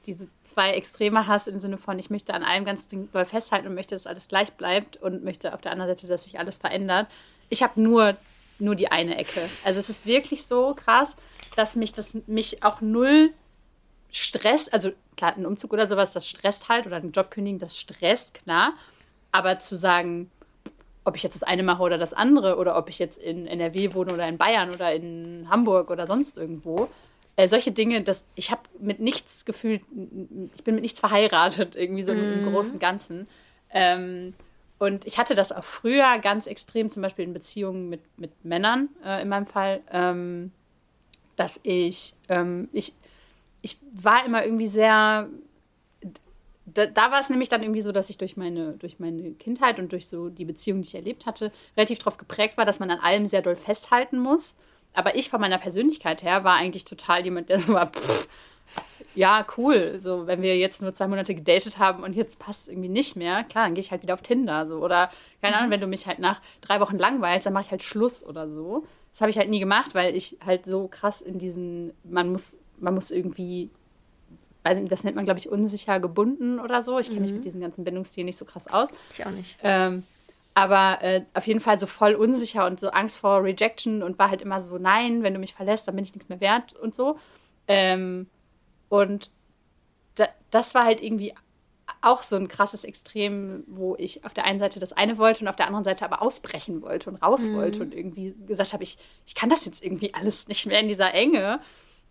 diese zwei Extreme hast im Sinne von, ich möchte an allem ganz doll festhalten und möchte, dass alles gleich bleibt und möchte auf der anderen Seite, dass sich alles verändert. Ich habe nur, nur die eine Ecke. Also es ist wirklich so krass, dass mich das mich auch null Stress, also klar, ein Umzug oder sowas, das stresst halt, oder ein Job kündigen, das stresst, klar. Aber zu sagen, ob ich jetzt das eine mache oder das andere, oder ob ich jetzt in NRW wohne oder in Bayern oder in Hamburg oder sonst irgendwo, äh, solche Dinge, dass ich habe mit nichts gefühlt, ich bin mit nichts verheiratet, irgendwie so mhm. im großen Ganzen. Ähm, und ich hatte das auch früher ganz extrem, zum Beispiel in Beziehungen mit, mit Männern äh, in meinem Fall, ähm, dass ich, ähm, ich, ich war immer irgendwie sehr. Da, da war es nämlich dann irgendwie so, dass ich durch meine, durch meine Kindheit und durch so die Beziehung, die ich erlebt hatte, relativ darauf geprägt war, dass man an allem sehr doll festhalten muss. Aber ich von meiner Persönlichkeit her war eigentlich total jemand, der so war, pff, ja, cool. So, wenn wir jetzt nur zwei Monate gedatet haben und jetzt passt es irgendwie nicht mehr, klar, dann gehe ich halt wieder auf Tinder. So. Oder, keine Ahnung, mhm. wenn du mich halt nach drei Wochen langweilst, dann mache ich halt Schluss oder so. Das habe ich halt nie gemacht, weil ich halt so krass in diesen, man muss man muss irgendwie, weiß nicht, das nennt man, glaube ich, unsicher gebunden oder so. Ich kenne mhm. mich mit diesen ganzen Bindungsstilen nicht so krass aus. Ich auch nicht. Ähm, aber äh, auf jeden Fall so voll unsicher und so Angst vor Rejection und war halt immer so, nein, wenn du mich verlässt, dann bin ich nichts mehr wert und so. Ähm, und da, das war halt irgendwie auch so ein krasses Extrem, wo ich auf der einen Seite das eine wollte und auf der anderen Seite aber ausbrechen wollte und raus mhm. wollte und irgendwie gesagt habe, ich, ich kann das jetzt irgendwie alles nicht mehr in dieser Enge.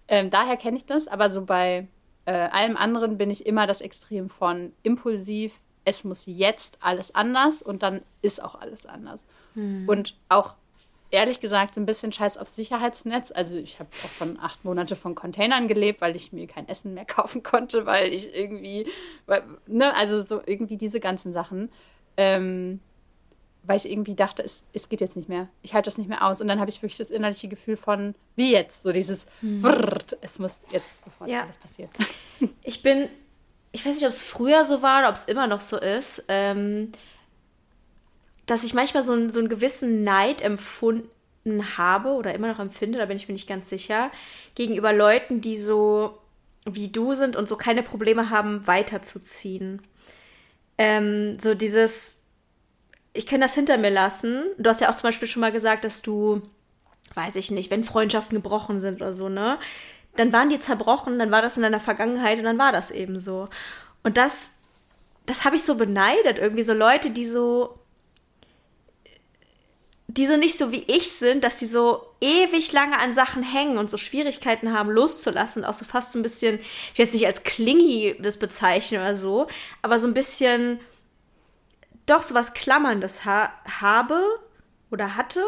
Ähm, daher kenne ich das, aber so bei äh, allem anderen bin ich immer das Extrem von impulsiv, es muss jetzt alles anders und dann ist auch alles anders. Mhm. Und auch ehrlich gesagt so ein bisschen Scheiß auf Sicherheitsnetz. Also ich habe auch schon acht Monate von Containern gelebt, weil ich mir kein Essen mehr kaufen konnte, weil ich irgendwie, weil, ne, also so irgendwie diese ganzen Sachen. Ähm, weil ich irgendwie dachte, es, es geht jetzt nicht mehr. Ich halte das nicht mehr aus. Und dann habe ich wirklich das innerliche Gefühl von, wie jetzt? So dieses, mhm. Brrrt, es muss jetzt sofort ja. alles passieren. Ich bin, ich weiß nicht, ob es früher so war oder ob es immer noch so ist, ähm, dass ich manchmal so, ein, so einen gewissen Neid empfunden habe oder immer noch empfinde, da bin ich mir nicht ganz sicher, gegenüber Leuten, die so wie du sind und so keine Probleme haben, weiterzuziehen. Ähm, so dieses, ich kann das hinter mir lassen. Du hast ja auch zum Beispiel schon mal gesagt, dass du, weiß ich nicht, wenn Freundschaften gebrochen sind oder so, ne? Dann waren die zerbrochen, dann war das in deiner Vergangenheit und dann war das eben so. Und das, das habe ich so beneidet, irgendwie so Leute, die so, die so nicht so wie ich sind, dass die so ewig lange an Sachen hängen und so Schwierigkeiten haben, loszulassen, auch so fast so ein bisschen, ich will jetzt nicht als Klingi das bezeichnen oder so, aber so ein bisschen doch so was Klammerndes ha habe oder hatte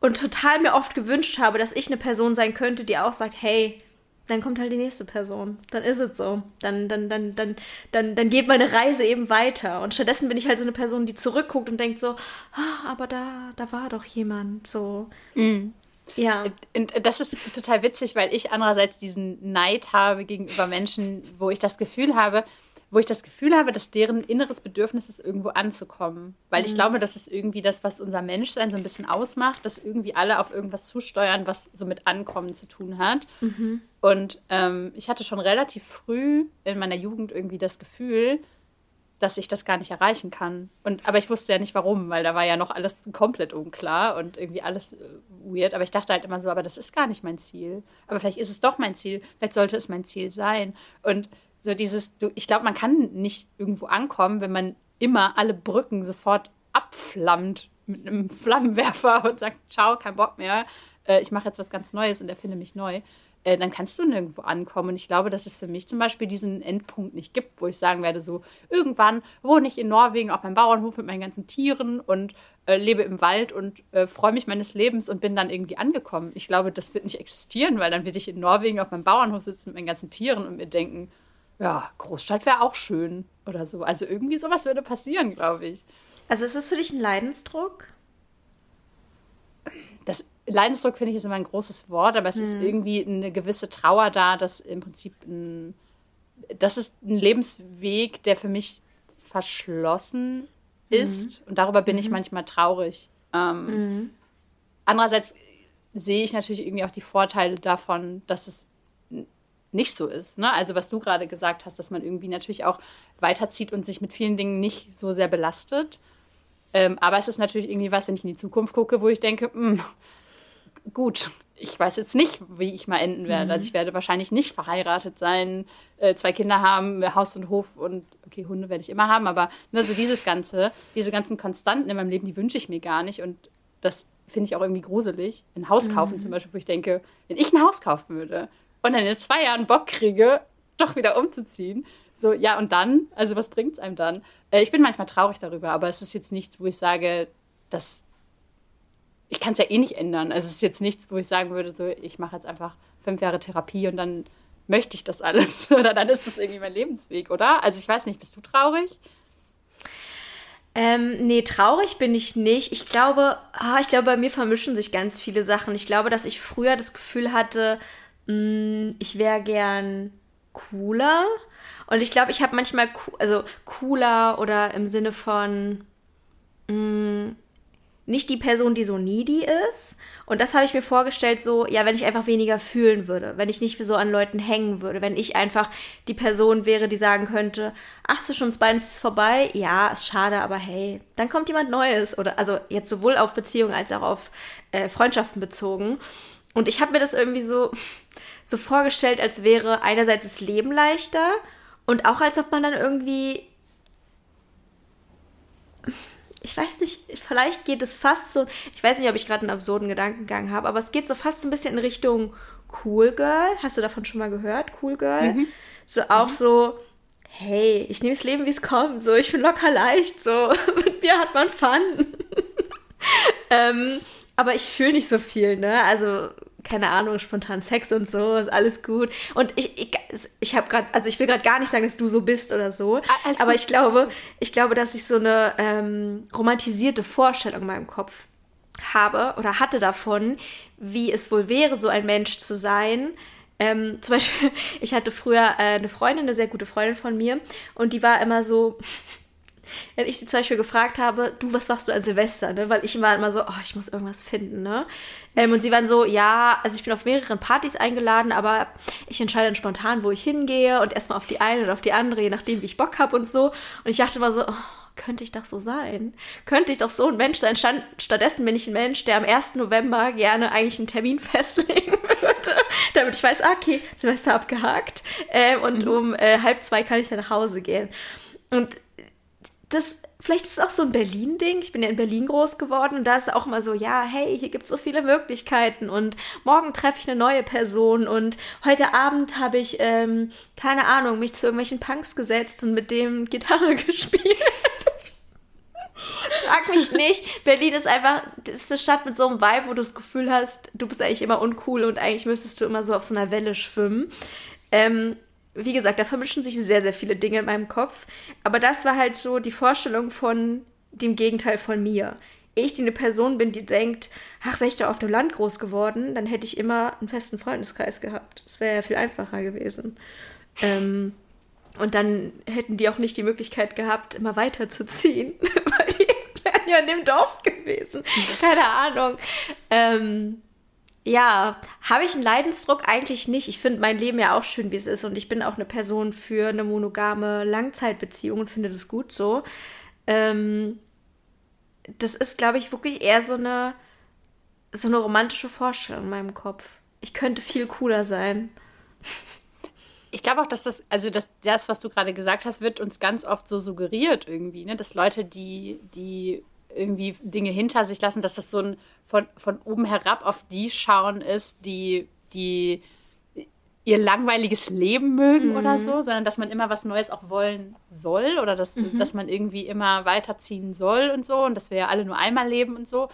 und total mir oft gewünscht habe, dass ich eine Person sein könnte, die auch sagt, hey, dann kommt halt die nächste Person. Dann ist es so. Dann, dann, dann, dann, dann, dann geht meine Reise eben weiter. Und stattdessen bin ich halt so eine Person, die zurückguckt und denkt so, oh, aber da, da war doch jemand. So. Mm. Ja. Und das ist total witzig, weil ich andererseits diesen Neid habe gegenüber Menschen, wo ich das Gefühl habe, wo ich das Gefühl habe, dass deren inneres Bedürfnis ist, irgendwo anzukommen. Weil mhm. ich glaube, das ist irgendwie das, was unser Menschsein so ein bisschen ausmacht, dass irgendwie alle auf irgendwas zusteuern, was so mit Ankommen zu tun hat. Mhm. Und ähm, ich hatte schon relativ früh in meiner Jugend irgendwie das Gefühl, dass ich das gar nicht erreichen kann. Und, aber ich wusste ja nicht warum, weil da war ja noch alles komplett unklar und irgendwie alles äh, weird. Aber ich dachte halt immer so, aber das ist gar nicht mein Ziel. Aber vielleicht ist es doch mein Ziel. Vielleicht sollte es mein Ziel sein. Und so dieses, ich glaube, man kann nicht irgendwo ankommen, wenn man immer alle Brücken sofort abflammt mit einem Flammenwerfer und sagt, ciao, kein Bock mehr, äh, ich mache jetzt was ganz Neues und erfinde mich neu. Äh, dann kannst du nirgendwo ankommen. Und ich glaube, dass es für mich zum Beispiel diesen Endpunkt nicht gibt, wo ich sagen werde, so irgendwann wohne ich in Norwegen auf meinem Bauernhof mit meinen ganzen Tieren und äh, lebe im Wald und freue mich meines Lebens und bin dann irgendwie angekommen. Ich glaube, das wird nicht existieren, weil dann werde ich in Norwegen auf meinem Bauernhof sitzen mit meinen ganzen Tieren und mir denken, ja, Großstadt wäre auch schön oder so. Also irgendwie sowas würde passieren, glaube ich. Also ist es für dich ein Leidensdruck? Das Leidensdruck finde ich ist immer ein großes Wort, aber es hm. ist irgendwie eine gewisse Trauer da, dass im Prinzip ein, das ist ein Lebensweg, der für mich verschlossen ist mhm. und darüber bin mhm. ich manchmal traurig. Ähm, mhm. Andererseits sehe ich natürlich irgendwie auch die Vorteile davon, dass es nicht so ist. Ne? Also was du gerade gesagt hast, dass man irgendwie natürlich auch weiterzieht und sich mit vielen Dingen nicht so sehr belastet. Ähm, aber es ist natürlich irgendwie was, wenn ich in die Zukunft gucke, wo ich denke, mh, hm, gut, ich weiß jetzt nicht, wie ich mal enden werde. Mhm. Also ich werde wahrscheinlich nicht verheiratet sein, äh, zwei Kinder haben, Haus und Hof und okay, Hunde werde ich immer haben, aber ne, so dieses Ganze, diese ganzen Konstanten in meinem Leben, die wünsche ich mir gar nicht und das finde ich auch irgendwie gruselig. Ein Haus kaufen mhm. zum Beispiel, wo ich denke, wenn ich ein Haus kaufen würde, und dann in zwei Jahren Bock kriege, doch wieder umzuziehen. So, ja, und dann? Also, was bringt es einem dann? Äh, ich bin manchmal traurig darüber, aber es ist jetzt nichts, wo ich sage, dass ich kann es ja eh nicht ändern. Also, es ist jetzt nichts, wo ich sagen würde, so, ich mache jetzt einfach fünf Jahre Therapie und dann möchte ich das alles. Oder dann ist das irgendwie mein Lebensweg, oder? Also, ich weiß nicht, bist du traurig? Ähm, nee, traurig bin ich nicht. Ich glaube, ah, ich glaube, bei mir vermischen sich ganz viele Sachen. Ich glaube, dass ich früher das Gefühl hatte, ich wäre gern cooler. Und ich glaube, ich habe manchmal, also cooler oder im Sinne von mh, mm, nicht die Person, die so needy ist. Und das habe ich mir vorgestellt, so, ja, wenn ich einfach weniger fühlen würde, wenn ich nicht so an Leuten hängen würde, wenn ich einfach die Person wäre, die sagen könnte, ach, zwischen uns beiden ist vorbei, ja, ist schade, aber hey, dann kommt jemand Neues. Oder also jetzt sowohl auf Beziehungen als auch auf äh, Freundschaften bezogen. Und ich habe mir das irgendwie so, so vorgestellt, als wäre einerseits das Leben leichter und auch als ob man dann irgendwie. Ich weiß nicht, vielleicht geht es fast so. Ich weiß nicht, ob ich gerade einen absurden Gedankengang habe, aber es geht so fast so ein bisschen in Richtung Cool Girl. Hast du davon schon mal gehört? Cool Girl? Mhm. So auch mhm. so, hey, ich nehme das Leben, wie es kommt. So, ich bin locker leicht. So, mit mir hat man Fun. ähm, aber ich fühle nicht so viel, ne? Also, keine Ahnung, spontan Sex und so, ist alles gut. Und ich, ich, ich habe gerade, also ich will gerade gar nicht sagen, dass du so bist oder so, alles aber gut. ich glaube, ich glaube, dass ich so eine ähm, romantisierte Vorstellung in meinem Kopf habe oder hatte davon, wie es wohl wäre, so ein Mensch zu sein, ähm, zum Beispiel, ich hatte früher äh, eine Freundin, eine sehr gute Freundin von mir, und die war immer so, wenn ich sie zum Beispiel gefragt habe, du, was machst du an Silvester, ne? Weil ich war immer so, oh, ich muss irgendwas finden, ne? Ähm, und sie waren so, ja, also ich bin auf mehreren Partys eingeladen, aber ich entscheide dann spontan, wo ich hingehe und erstmal auf die eine oder auf die andere, je nachdem, wie ich Bock habe und so. Und ich dachte immer so, oh, könnte ich doch so sein? Könnte ich doch so ein Mensch sein? Stattdessen bin ich ein Mensch, der am 1. November gerne eigentlich einen Termin festlegen würde, damit ich weiß, ah, okay, Silvester abgehakt. Äh, und mhm. um äh, halb zwei kann ich dann nach Hause gehen. Und das, vielleicht ist es auch so ein Berlin-Ding. Ich bin ja in Berlin groß geworden und da ist auch mal so, ja, hey, hier gibt es so viele Möglichkeiten und morgen treffe ich eine neue Person und heute Abend habe ich, ähm, keine Ahnung, mich zu irgendwelchen Punks gesetzt und mit dem Gitarre gespielt. Frag mich nicht. Berlin ist einfach, ist eine Stadt mit so einem Vibe, wo du das Gefühl hast, du bist eigentlich immer uncool und eigentlich müsstest du immer so auf so einer Welle schwimmen. Ähm, wie gesagt, da vermischen sich sehr, sehr viele Dinge in meinem Kopf. Aber das war halt so die Vorstellung von dem Gegenteil von mir. Ich, die eine Person bin, die denkt, ach, wäre ich da auf dem Land groß geworden, dann hätte ich immer einen festen Freundeskreis gehabt. Das wäre ja viel einfacher gewesen. Ähm, und dann hätten die auch nicht die Möglichkeit gehabt, immer weiterzuziehen, weil die wären ja in dem Dorf gewesen. Keine Ahnung. Ähm, ja, habe ich einen Leidensdruck eigentlich nicht. Ich finde mein Leben ja auch schön, wie es ist. Und ich bin auch eine Person für eine monogame Langzeitbeziehung und finde das gut so. Ähm, das ist, glaube ich, wirklich eher so eine, so eine romantische Vorstellung in meinem Kopf. Ich könnte viel cooler sein. Ich glaube auch, dass das, also das, das, was du gerade gesagt hast, wird uns ganz oft so suggeriert irgendwie, ne? Dass Leute, die, die irgendwie Dinge hinter sich lassen, dass das so ein von, von oben herab auf die schauen ist, die, die ihr langweiliges Leben mögen mhm. oder so, sondern dass man immer was Neues auch wollen soll oder dass, mhm. dass man irgendwie immer weiterziehen soll und so und dass wir ja alle nur einmal leben und so.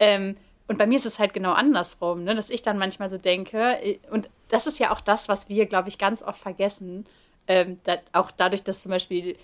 Ähm, und bei mir ist es halt genau andersrum, ne? dass ich dann manchmal so denke, äh, und das ist ja auch das, was wir, glaube ich, ganz oft vergessen, ähm, auch dadurch, dass zum Beispiel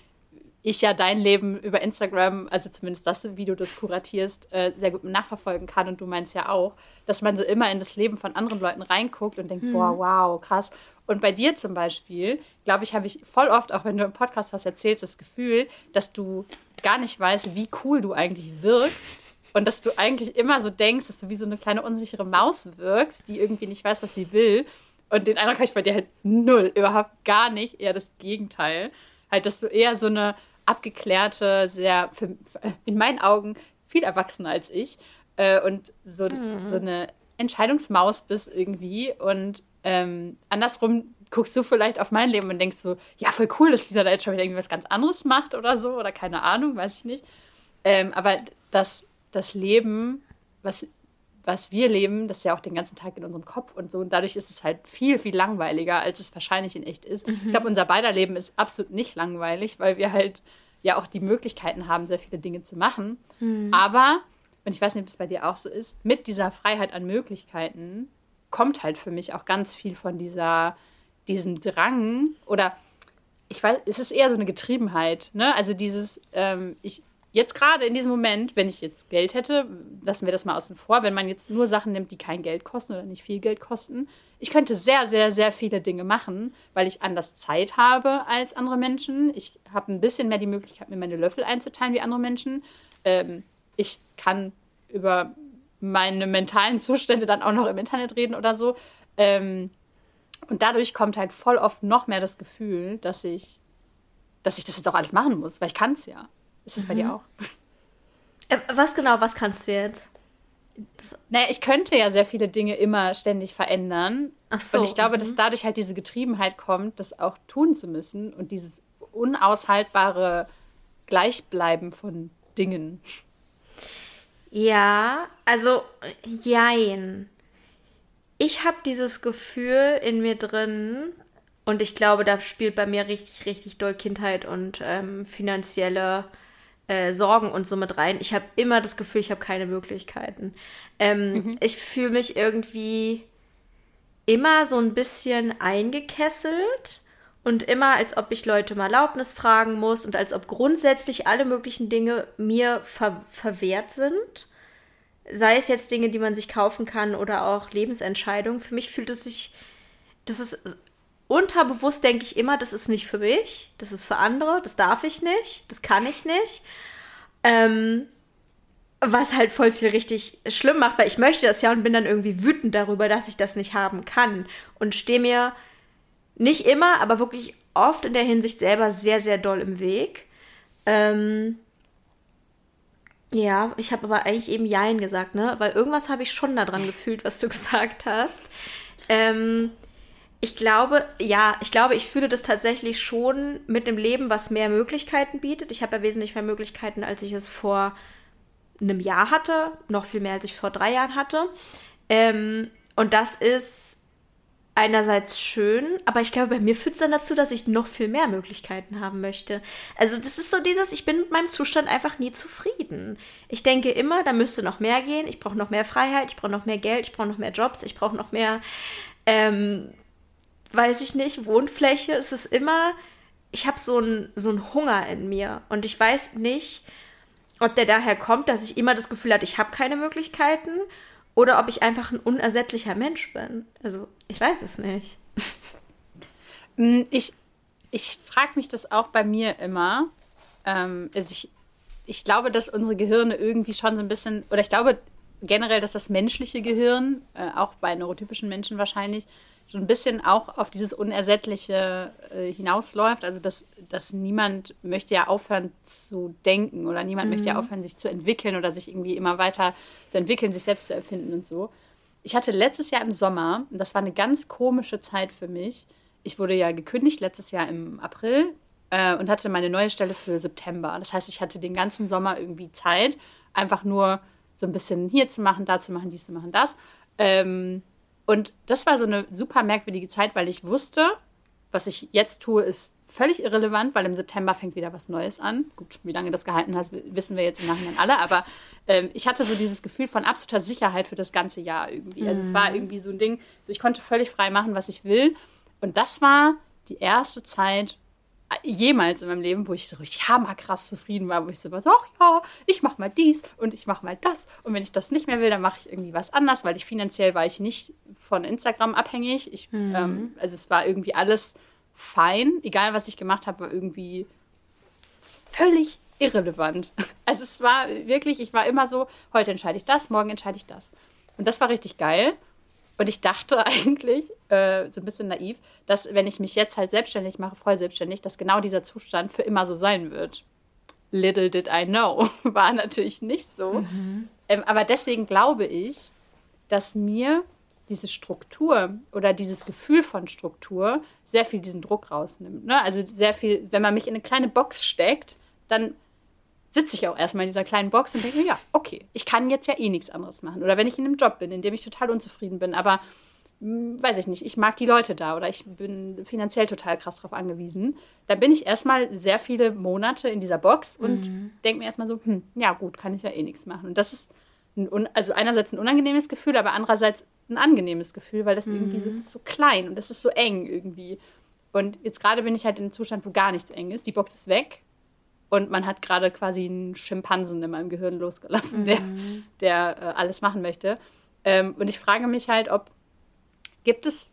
ich ja dein Leben über Instagram, also zumindest das, wie du das kuratierst, äh, sehr gut nachverfolgen kann und du meinst ja auch, dass man so immer in das Leben von anderen Leuten reinguckt und denkt, hm. boah, wow, krass. Und bei dir zum Beispiel, glaube ich, habe ich voll oft, auch wenn du im Podcast was erzählst, das Gefühl, dass du gar nicht weißt, wie cool du eigentlich wirkst. Und dass du eigentlich immer so denkst, dass du wie so eine kleine unsichere Maus wirkst, die irgendwie nicht weiß, was sie will. Und den Eindruck habe ich bei dir halt null, überhaupt gar nicht, eher das Gegenteil. Halt, dass du eher so eine abgeklärte, sehr, für, in meinen Augen viel erwachsener als ich äh, und so, mhm. so eine Entscheidungsmaus bist irgendwie und ähm, andersrum guckst du vielleicht auf mein Leben und denkst so, ja, voll cool, dass Lisa da jetzt schon wieder irgendwie was ganz anderes macht oder so oder keine Ahnung, weiß ich nicht. Ähm, aber das, das Leben, was was wir leben, das ist ja auch den ganzen Tag in unserem Kopf und so. Und dadurch ist es halt viel, viel langweiliger, als es wahrscheinlich in echt ist. Mhm. Ich glaube, unser beider Leben ist absolut nicht langweilig, weil wir halt ja auch die Möglichkeiten haben, sehr viele Dinge zu machen. Mhm. Aber, und ich weiß nicht, ob das bei dir auch so ist, mit dieser Freiheit an Möglichkeiten kommt halt für mich auch ganz viel von dieser, diesem Drang oder ich weiß, es ist eher so eine Getriebenheit, ne? Also dieses, ähm, ich, Jetzt gerade in diesem Moment, wenn ich jetzt Geld hätte, lassen wir das mal außen vor, wenn man jetzt nur Sachen nimmt, die kein Geld kosten oder nicht viel Geld kosten, ich könnte sehr, sehr, sehr viele Dinge machen, weil ich anders Zeit habe als andere Menschen. Ich habe ein bisschen mehr die Möglichkeit, mir meine Löffel einzuteilen wie andere Menschen. Ähm, ich kann über meine mentalen Zustände dann auch noch im Internet reden oder so. Ähm, und dadurch kommt halt voll oft noch mehr das Gefühl, dass ich, dass ich das jetzt auch alles machen muss, weil ich kann es ja. Ist das mhm. bei dir mhm. auch? Äh, was genau, was kannst du jetzt? Das naja, ich könnte ja sehr viele Dinge immer ständig verändern. Ach so. Und ich glaube, mhm. dass dadurch halt diese Getriebenheit kommt, das auch tun zu müssen und dieses unaushaltbare Gleichbleiben von Dingen. Ja, also jein. Ich habe dieses Gefühl in mir drin, Und ich glaube, da spielt bei mir richtig, richtig doll Kindheit und ähm, finanzielle äh, Sorgen und so mit rein. Ich habe immer das Gefühl, ich habe keine Möglichkeiten. Ähm, mhm. Ich fühle mich irgendwie immer so ein bisschen eingekesselt und immer, als ob ich Leute um Erlaubnis fragen muss und als ob grundsätzlich alle möglichen Dinge mir ver verwehrt sind. Sei es jetzt Dinge, die man sich kaufen kann oder auch Lebensentscheidungen. Für mich fühlt es sich, das ist unterbewusst denke ich immer, das ist nicht für mich, das ist für andere, das darf ich nicht, das kann ich nicht. Ähm, was halt voll viel richtig schlimm macht, weil ich möchte das ja und bin dann irgendwie wütend darüber, dass ich das nicht haben kann. Und stehe mir nicht immer, aber wirklich oft in der Hinsicht selber sehr, sehr doll im Weg. Ähm, ja, ich habe aber eigentlich eben Jein gesagt, ne? Weil irgendwas habe ich schon daran gefühlt, was du gesagt hast. Ähm, ich glaube, ja, ich glaube, ich fühle das tatsächlich schon mit einem Leben, was mehr Möglichkeiten bietet. Ich habe ja wesentlich mehr Möglichkeiten, als ich es vor einem Jahr hatte, noch viel mehr, als ich vor drei Jahren hatte. Ähm, und das ist einerseits schön, aber ich glaube, bei mir führt es dann dazu, dass ich noch viel mehr Möglichkeiten haben möchte. Also das ist so dieses, ich bin mit meinem Zustand einfach nie zufrieden. Ich denke immer, da müsste noch mehr gehen, ich brauche noch mehr Freiheit, ich brauche noch mehr Geld, ich brauche noch mehr Jobs, ich brauche noch mehr ähm, weiß ich nicht, Wohnfläche. Es ist immer, ich habe so einen so Hunger in mir und ich weiß nicht, ob der daher kommt, dass ich immer das Gefühl hatte, ich habe keine Möglichkeiten oder ob ich einfach ein unersättlicher Mensch bin. Also ich weiß es nicht. Mm, ich, ich frage mich das auch bei mir immer. Ähm, also ich, ich glaube, dass unsere Gehirne irgendwie schon so ein bisschen, oder ich glaube generell, dass das menschliche Gehirn, äh, auch bei neurotypischen Menschen wahrscheinlich, so ein bisschen auch auf dieses Unersättliche äh, hinausläuft. Also, dass, dass niemand möchte ja aufhören zu denken oder niemand mhm. möchte ja mhm. aufhören, sich zu entwickeln oder sich irgendwie immer weiter zu entwickeln, sich selbst zu erfinden und so. Ich hatte letztes Jahr im Sommer, und das war eine ganz komische Zeit für mich, ich wurde ja gekündigt letztes Jahr im April äh, und hatte meine neue Stelle für September. Das heißt, ich hatte den ganzen Sommer irgendwie Zeit, einfach nur so ein bisschen hier zu machen, da zu machen, dies zu machen, das. Ähm, und das war so eine super merkwürdige Zeit, weil ich wusste, was ich jetzt tue, ist völlig irrelevant, weil im September fängt wieder was Neues an. Gut, wie lange das gehalten hat, wissen wir jetzt im Nachhinein alle, aber ähm, ich hatte so dieses Gefühl von absoluter Sicherheit für das ganze Jahr irgendwie. Mhm. Also es war mhm. irgendwie so ein Ding, so ich konnte völlig frei machen, was ich will. Und das war die erste Zeit, jemals in meinem Leben, wo ich so richtig hammerkrass zufrieden war, wo ich so war, ach ja, ich mach mal dies und ich mach mal das und wenn ich das nicht mehr will, dann mache ich irgendwie was anders, weil ich finanziell war ich nicht von Instagram abhängig. Ich, mhm. ähm, also es war irgendwie alles fein, egal was ich gemacht habe, war irgendwie völlig irrelevant. Also es war wirklich, ich war immer so, heute entscheide ich das, morgen entscheide ich das. Und das war richtig geil. Und ich dachte eigentlich, äh, so ein bisschen naiv, dass wenn ich mich jetzt halt selbstständig mache, voll selbstständig, dass genau dieser Zustand für immer so sein wird. Little did I know. War natürlich nicht so. Mhm. Ähm, aber deswegen glaube ich, dass mir diese Struktur oder dieses Gefühl von Struktur sehr viel diesen Druck rausnimmt. Ne? Also sehr viel, wenn man mich in eine kleine Box steckt, dann sitze ich auch erstmal in dieser kleinen Box und denke mir, ja, okay, ich kann jetzt ja eh nichts anderes machen. Oder wenn ich in einem Job bin, in dem ich total unzufrieden bin, aber hm, weiß ich nicht, ich mag die Leute da oder ich bin finanziell total krass drauf angewiesen, dann bin ich erstmal sehr viele Monate in dieser Box und mhm. denke mir erstmal so, hm, ja gut, kann ich ja eh nichts machen. Und das ist ein, also einerseits ein unangenehmes Gefühl, aber andererseits ein angenehmes Gefühl, weil das mhm. irgendwie das ist so klein und das ist so eng irgendwie. Und jetzt gerade bin ich halt in einem Zustand, wo gar nichts eng ist. Die Box ist weg und man hat gerade quasi einen Schimpansen in meinem Gehirn losgelassen, mhm. der, der äh, alles machen möchte. Ähm, und ich frage mich halt, ob gibt es,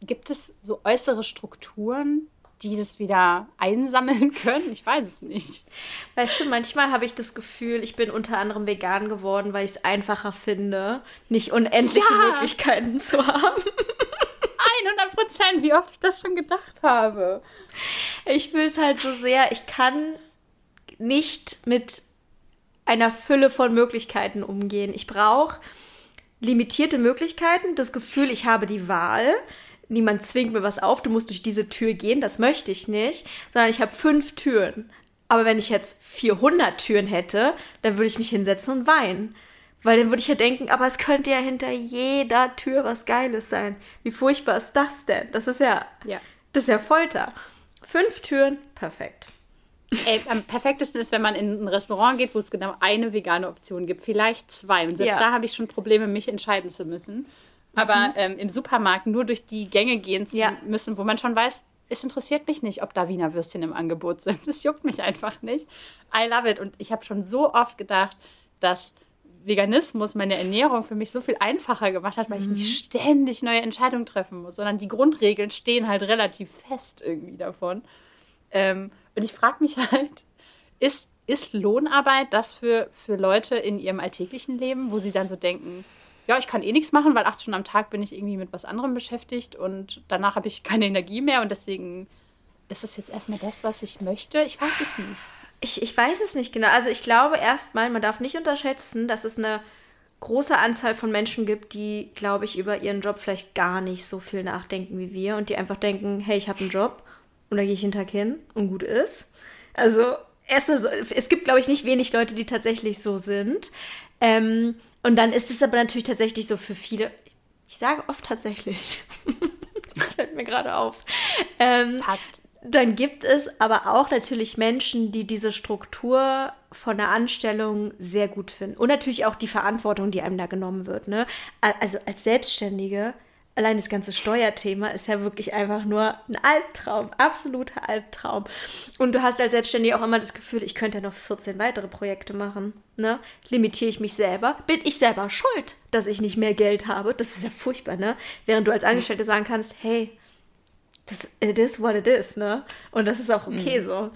gibt es so äußere Strukturen, die das wieder einsammeln können? Ich weiß es nicht. Weißt du, manchmal habe ich das Gefühl, ich bin unter anderem vegan geworden, weil ich es einfacher finde, nicht unendliche ja. Möglichkeiten zu haben. 100 Prozent, wie oft ich das schon gedacht habe. Ich will es halt so sehr, ich kann nicht mit einer Fülle von Möglichkeiten umgehen. Ich brauche limitierte Möglichkeiten, das Gefühl, ich habe die Wahl. Niemand zwingt mir was auf, du musst durch diese Tür gehen, das möchte ich nicht, sondern ich habe fünf Türen. Aber wenn ich jetzt 400 Türen hätte, dann würde ich mich hinsetzen und weinen. Weil dann würde ich ja denken, aber es könnte ja hinter jeder Tür was Geiles sein. Wie furchtbar ist das denn? Das ist ja, ja. das ist ja Folter. Fünf Türen, perfekt. Ey, am perfektesten ist, wenn man in ein Restaurant geht, wo es genau eine vegane Option gibt. Vielleicht zwei. Und selbst ja. da habe ich schon Probleme, mich entscheiden zu müssen. Aber mhm. ähm, im Supermarkt nur durch die Gänge gehen zu ja. müssen, wo man schon weiß, es interessiert mich nicht, ob da Wiener Würstchen im Angebot sind. Das juckt mich einfach nicht. I love it. Und ich habe schon so oft gedacht, dass Veganismus meine Ernährung für mich so viel einfacher gemacht hat, weil mhm. ich nicht ständig neue Entscheidungen treffen muss, sondern die Grundregeln stehen halt relativ fest irgendwie davon. Ähm, und ich frage mich halt, ist, ist Lohnarbeit das für, für Leute in ihrem alltäglichen Leben, wo sie dann so denken, ja, ich kann eh nichts machen, weil acht Stunden am Tag bin ich irgendwie mit was anderem beschäftigt und danach habe ich keine Energie mehr und deswegen ist es jetzt erstmal das, was ich möchte. Ich weiß es nicht. Ich, ich weiß es nicht genau. Also ich glaube erstmal, man darf nicht unterschätzen, dass es eine große Anzahl von Menschen gibt, die, glaube ich, über ihren Job vielleicht gar nicht so viel nachdenken wie wir und die einfach denken, hey, ich habe einen Job und da gehe ich jeden Tag hin und gut ist. Also erstmal so, es gibt, glaube ich, nicht wenig Leute, die tatsächlich so sind. Ähm, und dann ist es aber natürlich tatsächlich so für viele, ich sage oft tatsächlich, fällt mir gerade auf. Ähm, Passt. Dann gibt es aber auch natürlich Menschen, die diese Struktur von der Anstellung sehr gut finden. Und natürlich auch die Verantwortung, die einem da genommen wird. Ne? Also als Selbstständige allein das ganze Steuerthema ist ja wirklich einfach nur ein Albtraum, absoluter Albtraum. Und du hast als Selbstständiger auch immer das Gefühl, ich könnte ja noch 14 weitere Projekte machen. Ne? Limitiere ich mich selber? Bin ich selber schuld, dass ich nicht mehr Geld habe? Das ist ja furchtbar, ne? Während du als Angestellte sagen kannst, hey, das, it is what it is, ne? Und das ist auch okay mhm. so.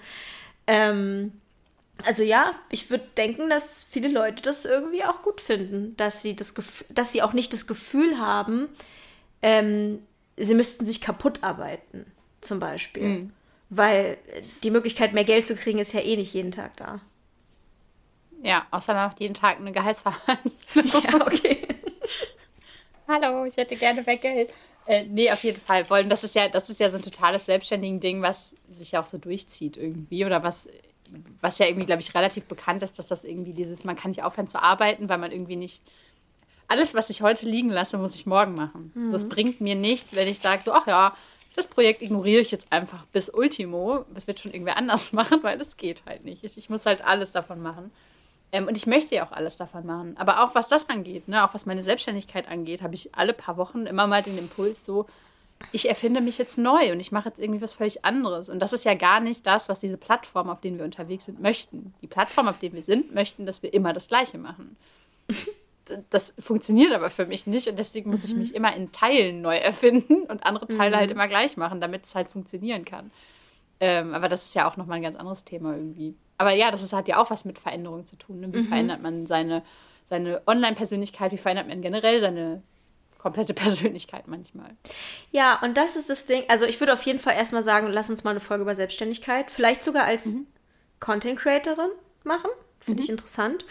Ähm, also ja, ich würde denken, dass viele Leute das irgendwie auch gut finden, dass sie das Gefühl, dass sie auch nicht das Gefühl haben, ähm, sie müssten sich kaputt arbeiten, zum Beispiel. Mhm. Weil die Möglichkeit, mehr Geld zu kriegen, ist ja eh nicht jeden Tag da. Ja, außer man macht jeden Tag eine Gehaltsverhandlung. ja, okay. Hallo, ich hätte gerne mehr Geld. Äh, nee, auf jeden Fall. Wollen, das ist ja, das ist ja so ein totales selbstständigen Ding, was sich ja auch so durchzieht irgendwie. Oder was, was ja irgendwie, glaube ich, relativ bekannt ist, dass das irgendwie dieses, man kann nicht aufhören zu arbeiten, weil man irgendwie nicht alles, was ich heute liegen lasse, muss ich morgen machen. Mhm. Das bringt mir nichts, wenn ich sage, so, ach ja, das Projekt ignoriere ich jetzt einfach bis Ultimo. Das wird schon irgendwer anders machen, weil das geht halt nicht. Ich, ich muss halt alles davon machen. Ähm, und ich möchte ja auch alles davon machen. Aber auch was das angeht, ne, auch was meine Selbstständigkeit angeht, habe ich alle paar Wochen immer mal den Impuls so, ich erfinde mich jetzt neu und ich mache jetzt irgendwie was völlig anderes. Und das ist ja gar nicht das, was diese Plattform, auf denen wir unterwegs sind, möchten. Die Plattform, auf denen wir sind, möchten, dass wir immer das Gleiche machen. das funktioniert aber für mich nicht und deswegen muss mhm. ich mich immer in Teilen neu erfinden und andere Teile halt mhm. halt immer gleich machen, damit es halt funktionieren kann. Ähm, aber das ist ja auch nochmal ein ganz anderes Thema irgendwie. Aber ja, das ist, hat ja auch was mit Veränderung zu tun. Ne? Wie mhm. verändert man seine, seine Online-Persönlichkeit? Wie verändert man generell seine komplette Persönlichkeit manchmal? Ja, und das ist das Ding. Also ich würde auf jeden Fall erstmal sagen, lass uns mal eine Folge über Selbstständigkeit, vielleicht sogar als mhm. Content-Creatorin machen. Finde ich mhm. interessant.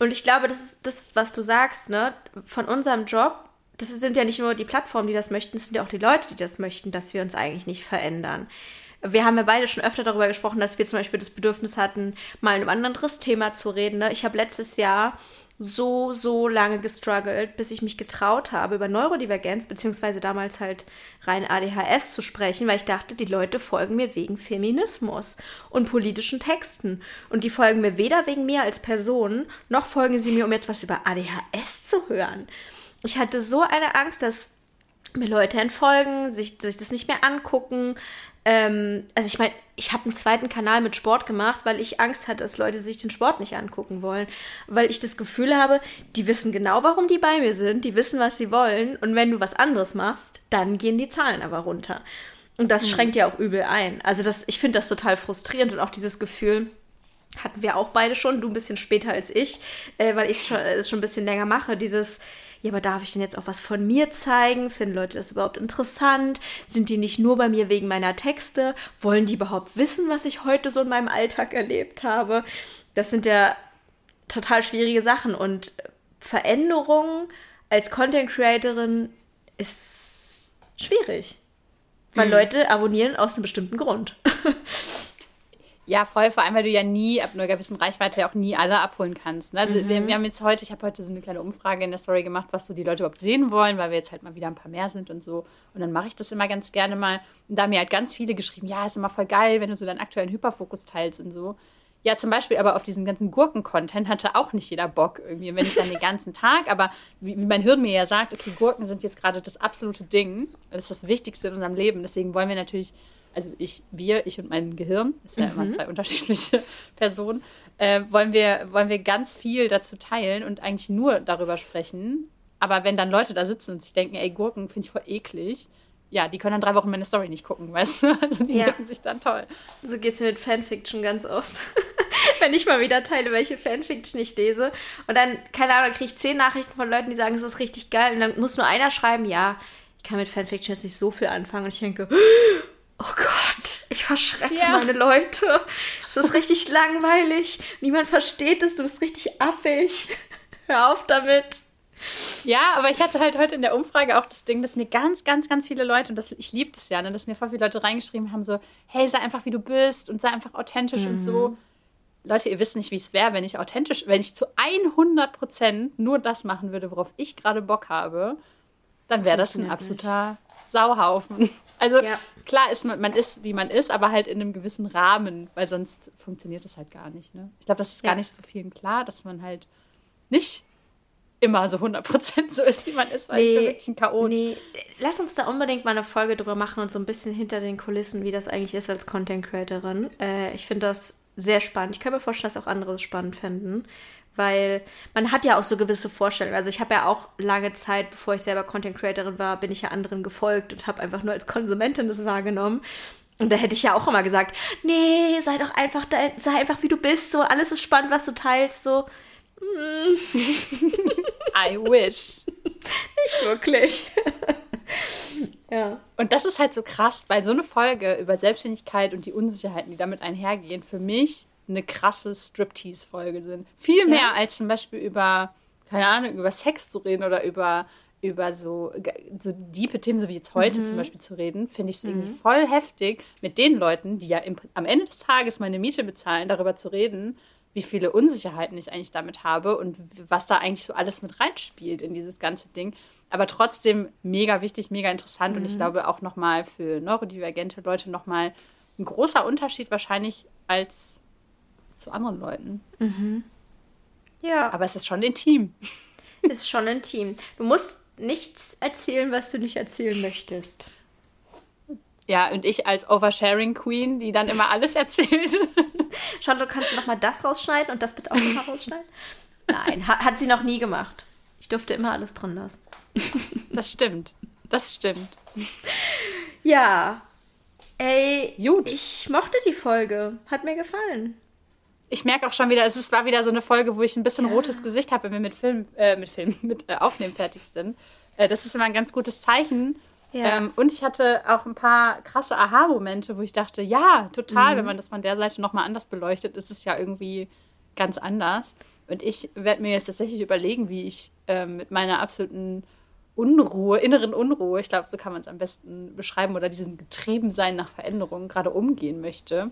Und ich glaube, das ist das, was du sagst, ne? Von unserem Job, das sind ja nicht nur die Plattformen, die das möchten, das sind ja auch die Leute, die das möchten, dass wir uns eigentlich nicht verändern. Wir haben ja beide schon öfter darüber gesprochen, dass wir zum Beispiel das Bedürfnis hatten, mal ein anderes Thema zu reden. Ne? Ich habe letztes Jahr so, so lange gestruggelt, bis ich mich getraut habe, über Neurodivergenz, beziehungsweise damals halt rein ADHS zu sprechen, weil ich dachte, die Leute folgen mir wegen Feminismus und politischen Texten. Und die folgen mir weder wegen mir als Person, noch folgen sie mir, um jetzt was über ADHS zu hören. Ich hatte so eine Angst, dass mir Leute entfolgen, sich, sich das nicht mehr angucken, ähm, also ich meine, ich habe einen zweiten Kanal mit Sport gemacht, weil ich Angst hatte, dass Leute sich den Sport nicht angucken wollen. Weil ich das Gefühl habe, die wissen genau, warum die bei mir sind, die wissen, was sie wollen. Und wenn du was anderes machst, dann gehen die Zahlen aber runter. Und das mhm. schränkt ja auch übel ein. Also das, ich finde das total frustrierend und auch dieses Gefühl, hatten wir auch beide schon, du ein bisschen später als ich, äh, weil ich es schon ein bisschen länger mache, dieses, ja, aber darf ich denn jetzt auch was von mir zeigen? Finden Leute das überhaupt interessant? Sind die nicht nur bei mir wegen meiner Texte? Wollen die überhaupt wissen, was ich heute so in meinem Alltag erlebt habe? Das sind ja total schwierige Sachen und Veränderung als Content Creatorin ist schwierig. Weil mhm. Leute abonnieren aus einem bestimmten Grund. Ja, voll, vor allem, weil du ja nie ab einer gewissen Reichweite ja auch nie alle abholen kannst. Ne? Also mhm. wir, wir, haben jetzt heute, ich habe heute so eine kleine Umfrage in der Story gemacht, was so die Leute überhaupt sehen wollen, weil wir jetzt halt mal wieder ein paar mehr sind und so. Und dann mache ich das immer ganz gerne mal. Und da haben mir halt ganz viele geschrieben, ja, ist immer voll geil, wenn du so deinen aktuellen Hyperfokus teilst und so. Ja, zum Beispiel aber auf diesen ganzen Gurken-Content hatte auch nicht jeder Bock irgendwie, wenn ich dann den ganzen Tag, aber wie, wie mein Hirn mir ja sagt, okay, Gurken sind jetzt gerade das absolute Ding, das ist das Wichtigste in unserem Leben, deswegen wollen wir natürlich also ich, wir, ich und mein Gehirn, das sind ja immer mhm. zwei unterschiedliche Personen, äh, wollen, wir, wollen wir ganz viel dazu teilen und eigentlich nur darüber sprechen. Aber wenn dann Leute da sitzen und sich denken, ey, Gurken finde ich voll eklig, ja, die können dann drei Wochen meine Story nicht gucken, weißt du? Also die ja. sich dann toll. So geht es mir mit Fanfiction ganz oft. wenn ich mal wieder teile, welche Fanfiction ich lese. Und dann, keine Ahnung, kriege ich zehn Nachrichten von Leuten, die sagen, es ist richtig geil. Und dann muss nur einer schreiben, ja, ich kann mit Fanfiction jetzt nicht so viel anfangen. Und ich denke, oh Gott, ich verschrecke ja. meine Leute. Es ist richtig langweilig. Niemand versteht es, du bist richtig affig. Hör auf damit. Ja, aber ich hatte halt heute in der Umfrage auch das Ding, dass mir ganz, ganz, ganz viele Leute, und das, ich liebe das ja, ne, dass mir voll viele Leute reingeschrieben haben, so, hey, sei einfach wie du bist und sei einfach authentisch mhm. und so. Mhm. Leute, ihr wisst nicht, wie es wäre, wenn ich authentisch, wenn ich zu 100 Prozent nur das machen würde, worauf ich gerade Bock habe, dann wäre das ein absoluter. Sauhaufen. Also ja. klar ist man, man ist, wie man ist, aber halt in einem gewissen Rahmen, weil sonst funktioniert das halt gar nicht. Ne? Ich glaube, das ist ja. gar nicht so vielen klar, dass man halt nicht immer so 100% so ist, wie man ist, weil nee, ich bin wirklich ein Chaot. Nee. Lass uns da unbedingt mal eine Folge drüber machen und so ein bisschen hinter den Kulissen, wie das eigentlich ist als Content Creatorin. Äh, ich finde das sehr spannend. Ich kann mir vorstellen, dass auch andere es spannend fänden weil man hat ja auch so gewisse Vorstellungen. Also ich habe ja auch lange Zeit, bevor ich selber Content Creatorin war, bin ich ja anderen gefolgt und habe einfach nur als Konsumentin das wahrgenommen. Und da hätte ich ja auch immer gesagt, nee, sei doch einfach, sei einfach wie du bist, so alles ist spannend, was du teilst, so. I wish. Nicht wirklich. ja. Und das ist halt so krass, weil so eine Folge über Selbstständigkeit und die Unsicherheiten, die damit einhergehen, für mich eine krasse Striptease-Folge sind. Viel mehr ja. als zum Beispiel über, keine Ahnung, über Sex zu reden oder über, über so, so diepe Themen, so wie jetzt heute mhm. zum Beispiel zu reden, finde ich es mhm. irgendwie voll heftig, mit den Leuten, die ja im, am Ende des Tages meine Miete bezahlen, darüber zu reden, wie viele Unsicherheiten ich eigentlich damit habe und was da eigentlich so alles mit reinspielt in dieses ganze Ding. Aber trotzdem mega wichtig, mega interessant mhm. und ich mhm. glaube auch nochmal für neurodivergente Leute nochmal ein großer Unterschied wahrscheinlich als zu anderen Leuten. Mhm. Ja. Aber es ist schon intim. Ist schon intim. Du musst nichts erzählen, was du nicht erzählen möchtest. Ja, und ich als Oversharing Queen, die dann immer alles erzählt. Charlotte, kannst du noch mal das rausschneiden und das bitte auch noch mal rausschneiden? Nein, hat, hat sie noch nie gemacht. Ich durfte immer alles drin lassen. Das stimmt. Das stimmt. Ja. Ey, Gut. ich mochte die Folge. Hat mir gefallen ich merke auch schon wieder, es war wieder so eine Folge, wo ich ein bisschen ja. rotes Gesicht habe, wenn wir mit Film, äh, mit Film, mit äh, Aufnehmen fertig sind. Äh, das ist immer ein ganz gutes Zeichen. Ja. Ähm, und ich hatte auch ein paar krasse Aha-Momente, wo ich dachte, ja, total, mhm. wenn man das von der Seite nochmal anders beleuchtet, ist es ja irgendwie ganz anders. Und ich werde mir jetzt tatsächlich überlegen, wie ich ähm, mit meiner absoluten Unruhe, inneren Unruhe, ich glaube, so kann man es am besten beschreiben, oder diesem Getriebensein nach Veränderungen gerade umgehen möchte.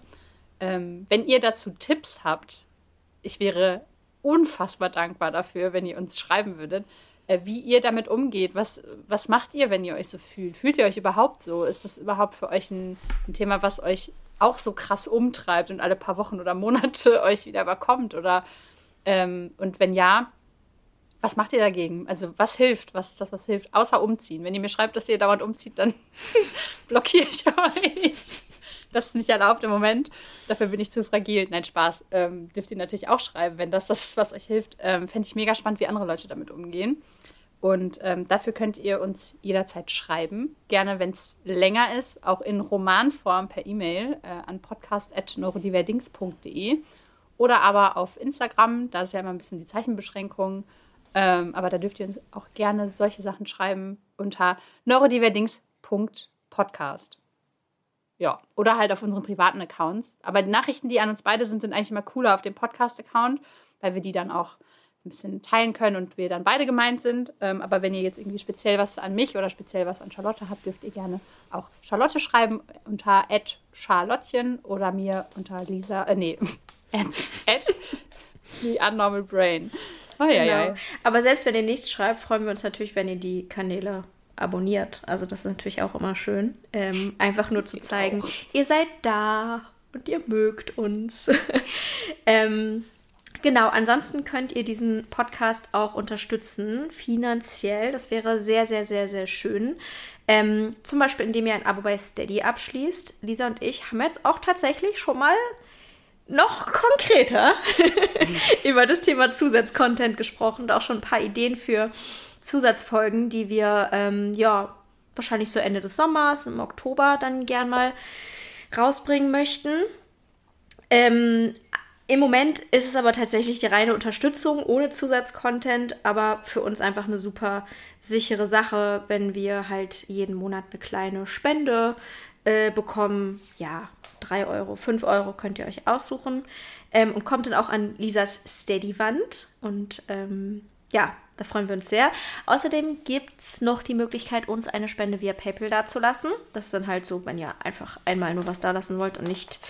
Ähm, wenn ihr dazu Tipps habt, ich wäre unfassbar dankbar dafür, wenn ihr uns schreiben würdet, äh, wie ihr damit umgeht. Was, was macht ihr, wenn ihr euch so fühlt? Fühlt ihr euch überhaupt so? Ist das überhaupt für euch ein, ein Thema, was euch auch so krass umtreibt und alle paar Wochen oder Monate euch wieder überkommt? Oder ähm, und wenn ja, was macht ihr dagegen? Also was hilft? Was ist das, was hilft? Außer umziehen. Wenn ihr mir schreibt, dass ihr dauernd umzieht, dann blockiere ich euch. Das ist nicht erlaubt im Moment. Dafür bin ich zu fragil. Nein, Spaß. Ähm, dürft ihr natürlich auch schreiben, wenn das das ist, was euch hilft. Ähm, Fände ich mega spannend, wie andere Leute damit umgehen. Und ähm, dafür könnt ihr uns jederzeit schreiben. Gerne, wenn es länger ist, auch in Romanform per E-Mail äh, an podcast.neurodiverdings.de oder aber auf Instagram. Da ist ja immer ein bisschen die Zeichenbeschränkung. Ähm, aber da dürft ihr uns auch gerne solche Sachen schreiben unter neurodiverdings.podcast. Ja, oder halt auf unseren privaten Accounts. Aber die Nachrichten, die an uns beide sind, sind eigentlich immer cooler auf dem Podcast-Account, weil wir die dann auch ein bisschen teilen können und wir dann beide gemeint sind. Ähm, aber wenn ihr jetzt irgendwie speziell was an mich oder speziell was an Charlotte habt, dürft ihr gerne auch Charlotte schreiben unter Charlottchen oder mir unter Lisa, äh, nee, at, the Unnormal Brain. Oh, genau. Aber selbst wenn ihr nichts schreibt, freuen wir uns natürlich, wenn ihr die Kanäle abonniert. Also das ist natürlich auch immer schön. Ähm, einfach nur zu zeigen, auch. ihr seid da und ihr mögt uns. ähm, Genau, ansonsten könnt ihr diesen Podcast auch unterstützen, finanziell. Das wäre sehr, sehr, sehr, sehr schön. Ähm, zum Beispiel, indem ihr ein Abo bei Steady abschließt. Lisa und ich haben jetzt auch tatsächlich schon mal noch konkreter über das Thema Zusatzcontent gesprochen und auch schon ein paar Ideen für Zusatzfolgen, die wir ähm, ja wahrscheinlich so Ende des Sommers, im Oktober dann gern mal rausbringen möchten. Ähm, im Moment ist es aber tatsächlich die reine Unterstützung ohne Zusatzcontent, aber für uns einfach eine super sichere Sache, wenn wir halt jeden Monat eine kleine Spende äh, bekommen. Ja, 3 Euro, 5 Euro könnt ihr euch aussuchen. Ähm, und kommt dann auch an Lisas Steady-Wand. Und ähm, ja, da freuen wir uns sehr. Außerdem gibt es noch die Möglichkeit, uns eine Spende via PayPal dazulassen. Das ist dann halt so, wenn ihr einfach einmal nur was da lassen wollt und nicht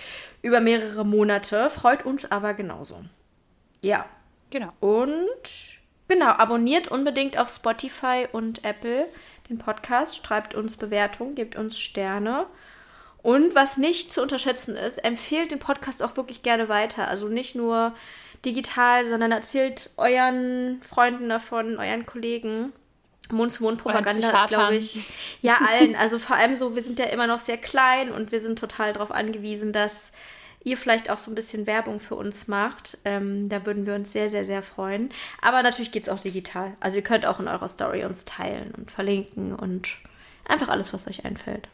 über mehrere Monate. Freut uns aber genauso. Ja. Genau. Und genau, abonniert unbedingt auf Spotify und Apple den Podcast, schreibt uns Bewertungen, gebt uns Sterne. Und was nicht zu unterschätzen ist, empfehlt den Podcast auch wirklich gerne weiter. Also nicht nur digital, sondern erzählt euren Freunden davon, euren Kollegen. Mund-zu-Mund-Propaganda ist, glaube ich, ja, allen. Also vor allem so, wir sind ja immer noch sehr klein und wir sind total darauf angewiesen, dass ihr vielleicht auch so ein bisschen Werbung für uns macht. Ähm, da würden wir uns sehr, sehr, sehr freuen. Aber natürlich geht es auch digital. Also ihr könnt auch in eurer Story uns teilen und verlinken und einfach alles, was euch einfällt.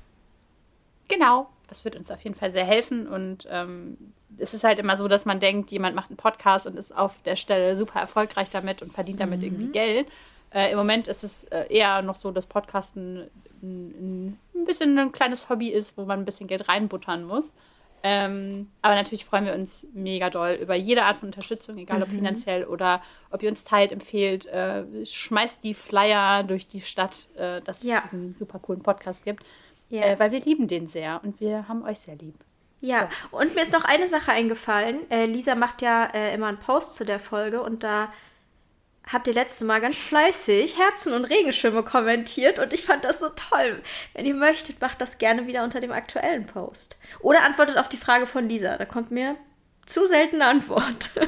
Genau, das wird uns auf jeden Fall sehr helfen. Und ähm, es ist halt immer so, dass man denkt, jemand macht einen Podcast und ist auf der Stelle super erfolgreich damit und verdient damit mhm. irgendwie Geld. Äh, Im Moment ist es äh, eher noch so, dass Podcasten ein, ein, bisschen ein kleines Hobby ist, wo man ein bisschen Geld reinbuttern muss. Ähm, aber natürlich freuen wir uns mega doll über jede Art von Unterstützung, egal ob mhm. finanziell oder ob ihr uns teilt, empfehlt. Äh, schmeißt die Flyer durch die Stadt, äh, dass ja. es diesen super coolen Podcast gibt. Ja. Äh, weil wir lieben den sehr und wir haben euch sehr lieb. Ja, so. und mir ist noch eine Sache eingefallen. Äh, Lisa macht ja äh, immer einen Post zu der Folge und da habt ihr letztes Mal ganz fleißig Herzen und Regenschirme kommentiert und ich fand das so toll. Wenn ihr möchtet, macht das gerne wieder unter dem aktuellen Post. Oder antwortet auf die Frage von Lisa. Da kommt mir zu seltene Antwort.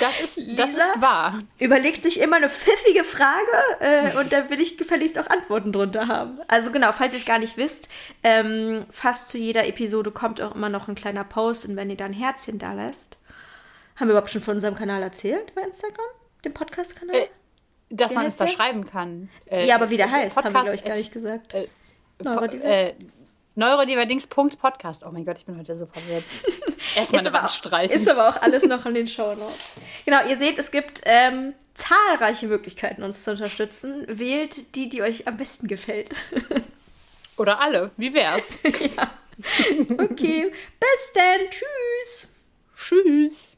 Das ist, Lisa das ist wahr. Überlegt sich immer eine pfiffige Frage äh, und da will ich gefälligst auch Antworten drunter haben. Also genau, falls ihr es gar nicht wisst, ähm, fast zu jeder Episode kommt auch immer noch ein kleiner Post und wenn ihr da ein Herzchen da lässt. Haben wir überhaupt schon von unserem Kanal erzählt bei Instagram? Dem Podcast-Kanal? Äh, dass wie man es da schreiben kann. Äh, ja, aber wie der heißt, haben wir, glaube ich, gar nicht gesagt. Äh, Neurodiver? Neurodiverdings.podcast. Oh mein Gott, ich bin heute so verwirrt. Erstmal eine Wand streichen. Ist aber auch alles noch in den Show Notes. Genau, ihr seht, es gibt ähm, zahlreiche Möglichkeiten, uns zu unterstützen. Wählt die, die euch am besten gefällt. Oder alle. Wie wär's? ja. Okay. Bis dann. Tschüss. Tschüss.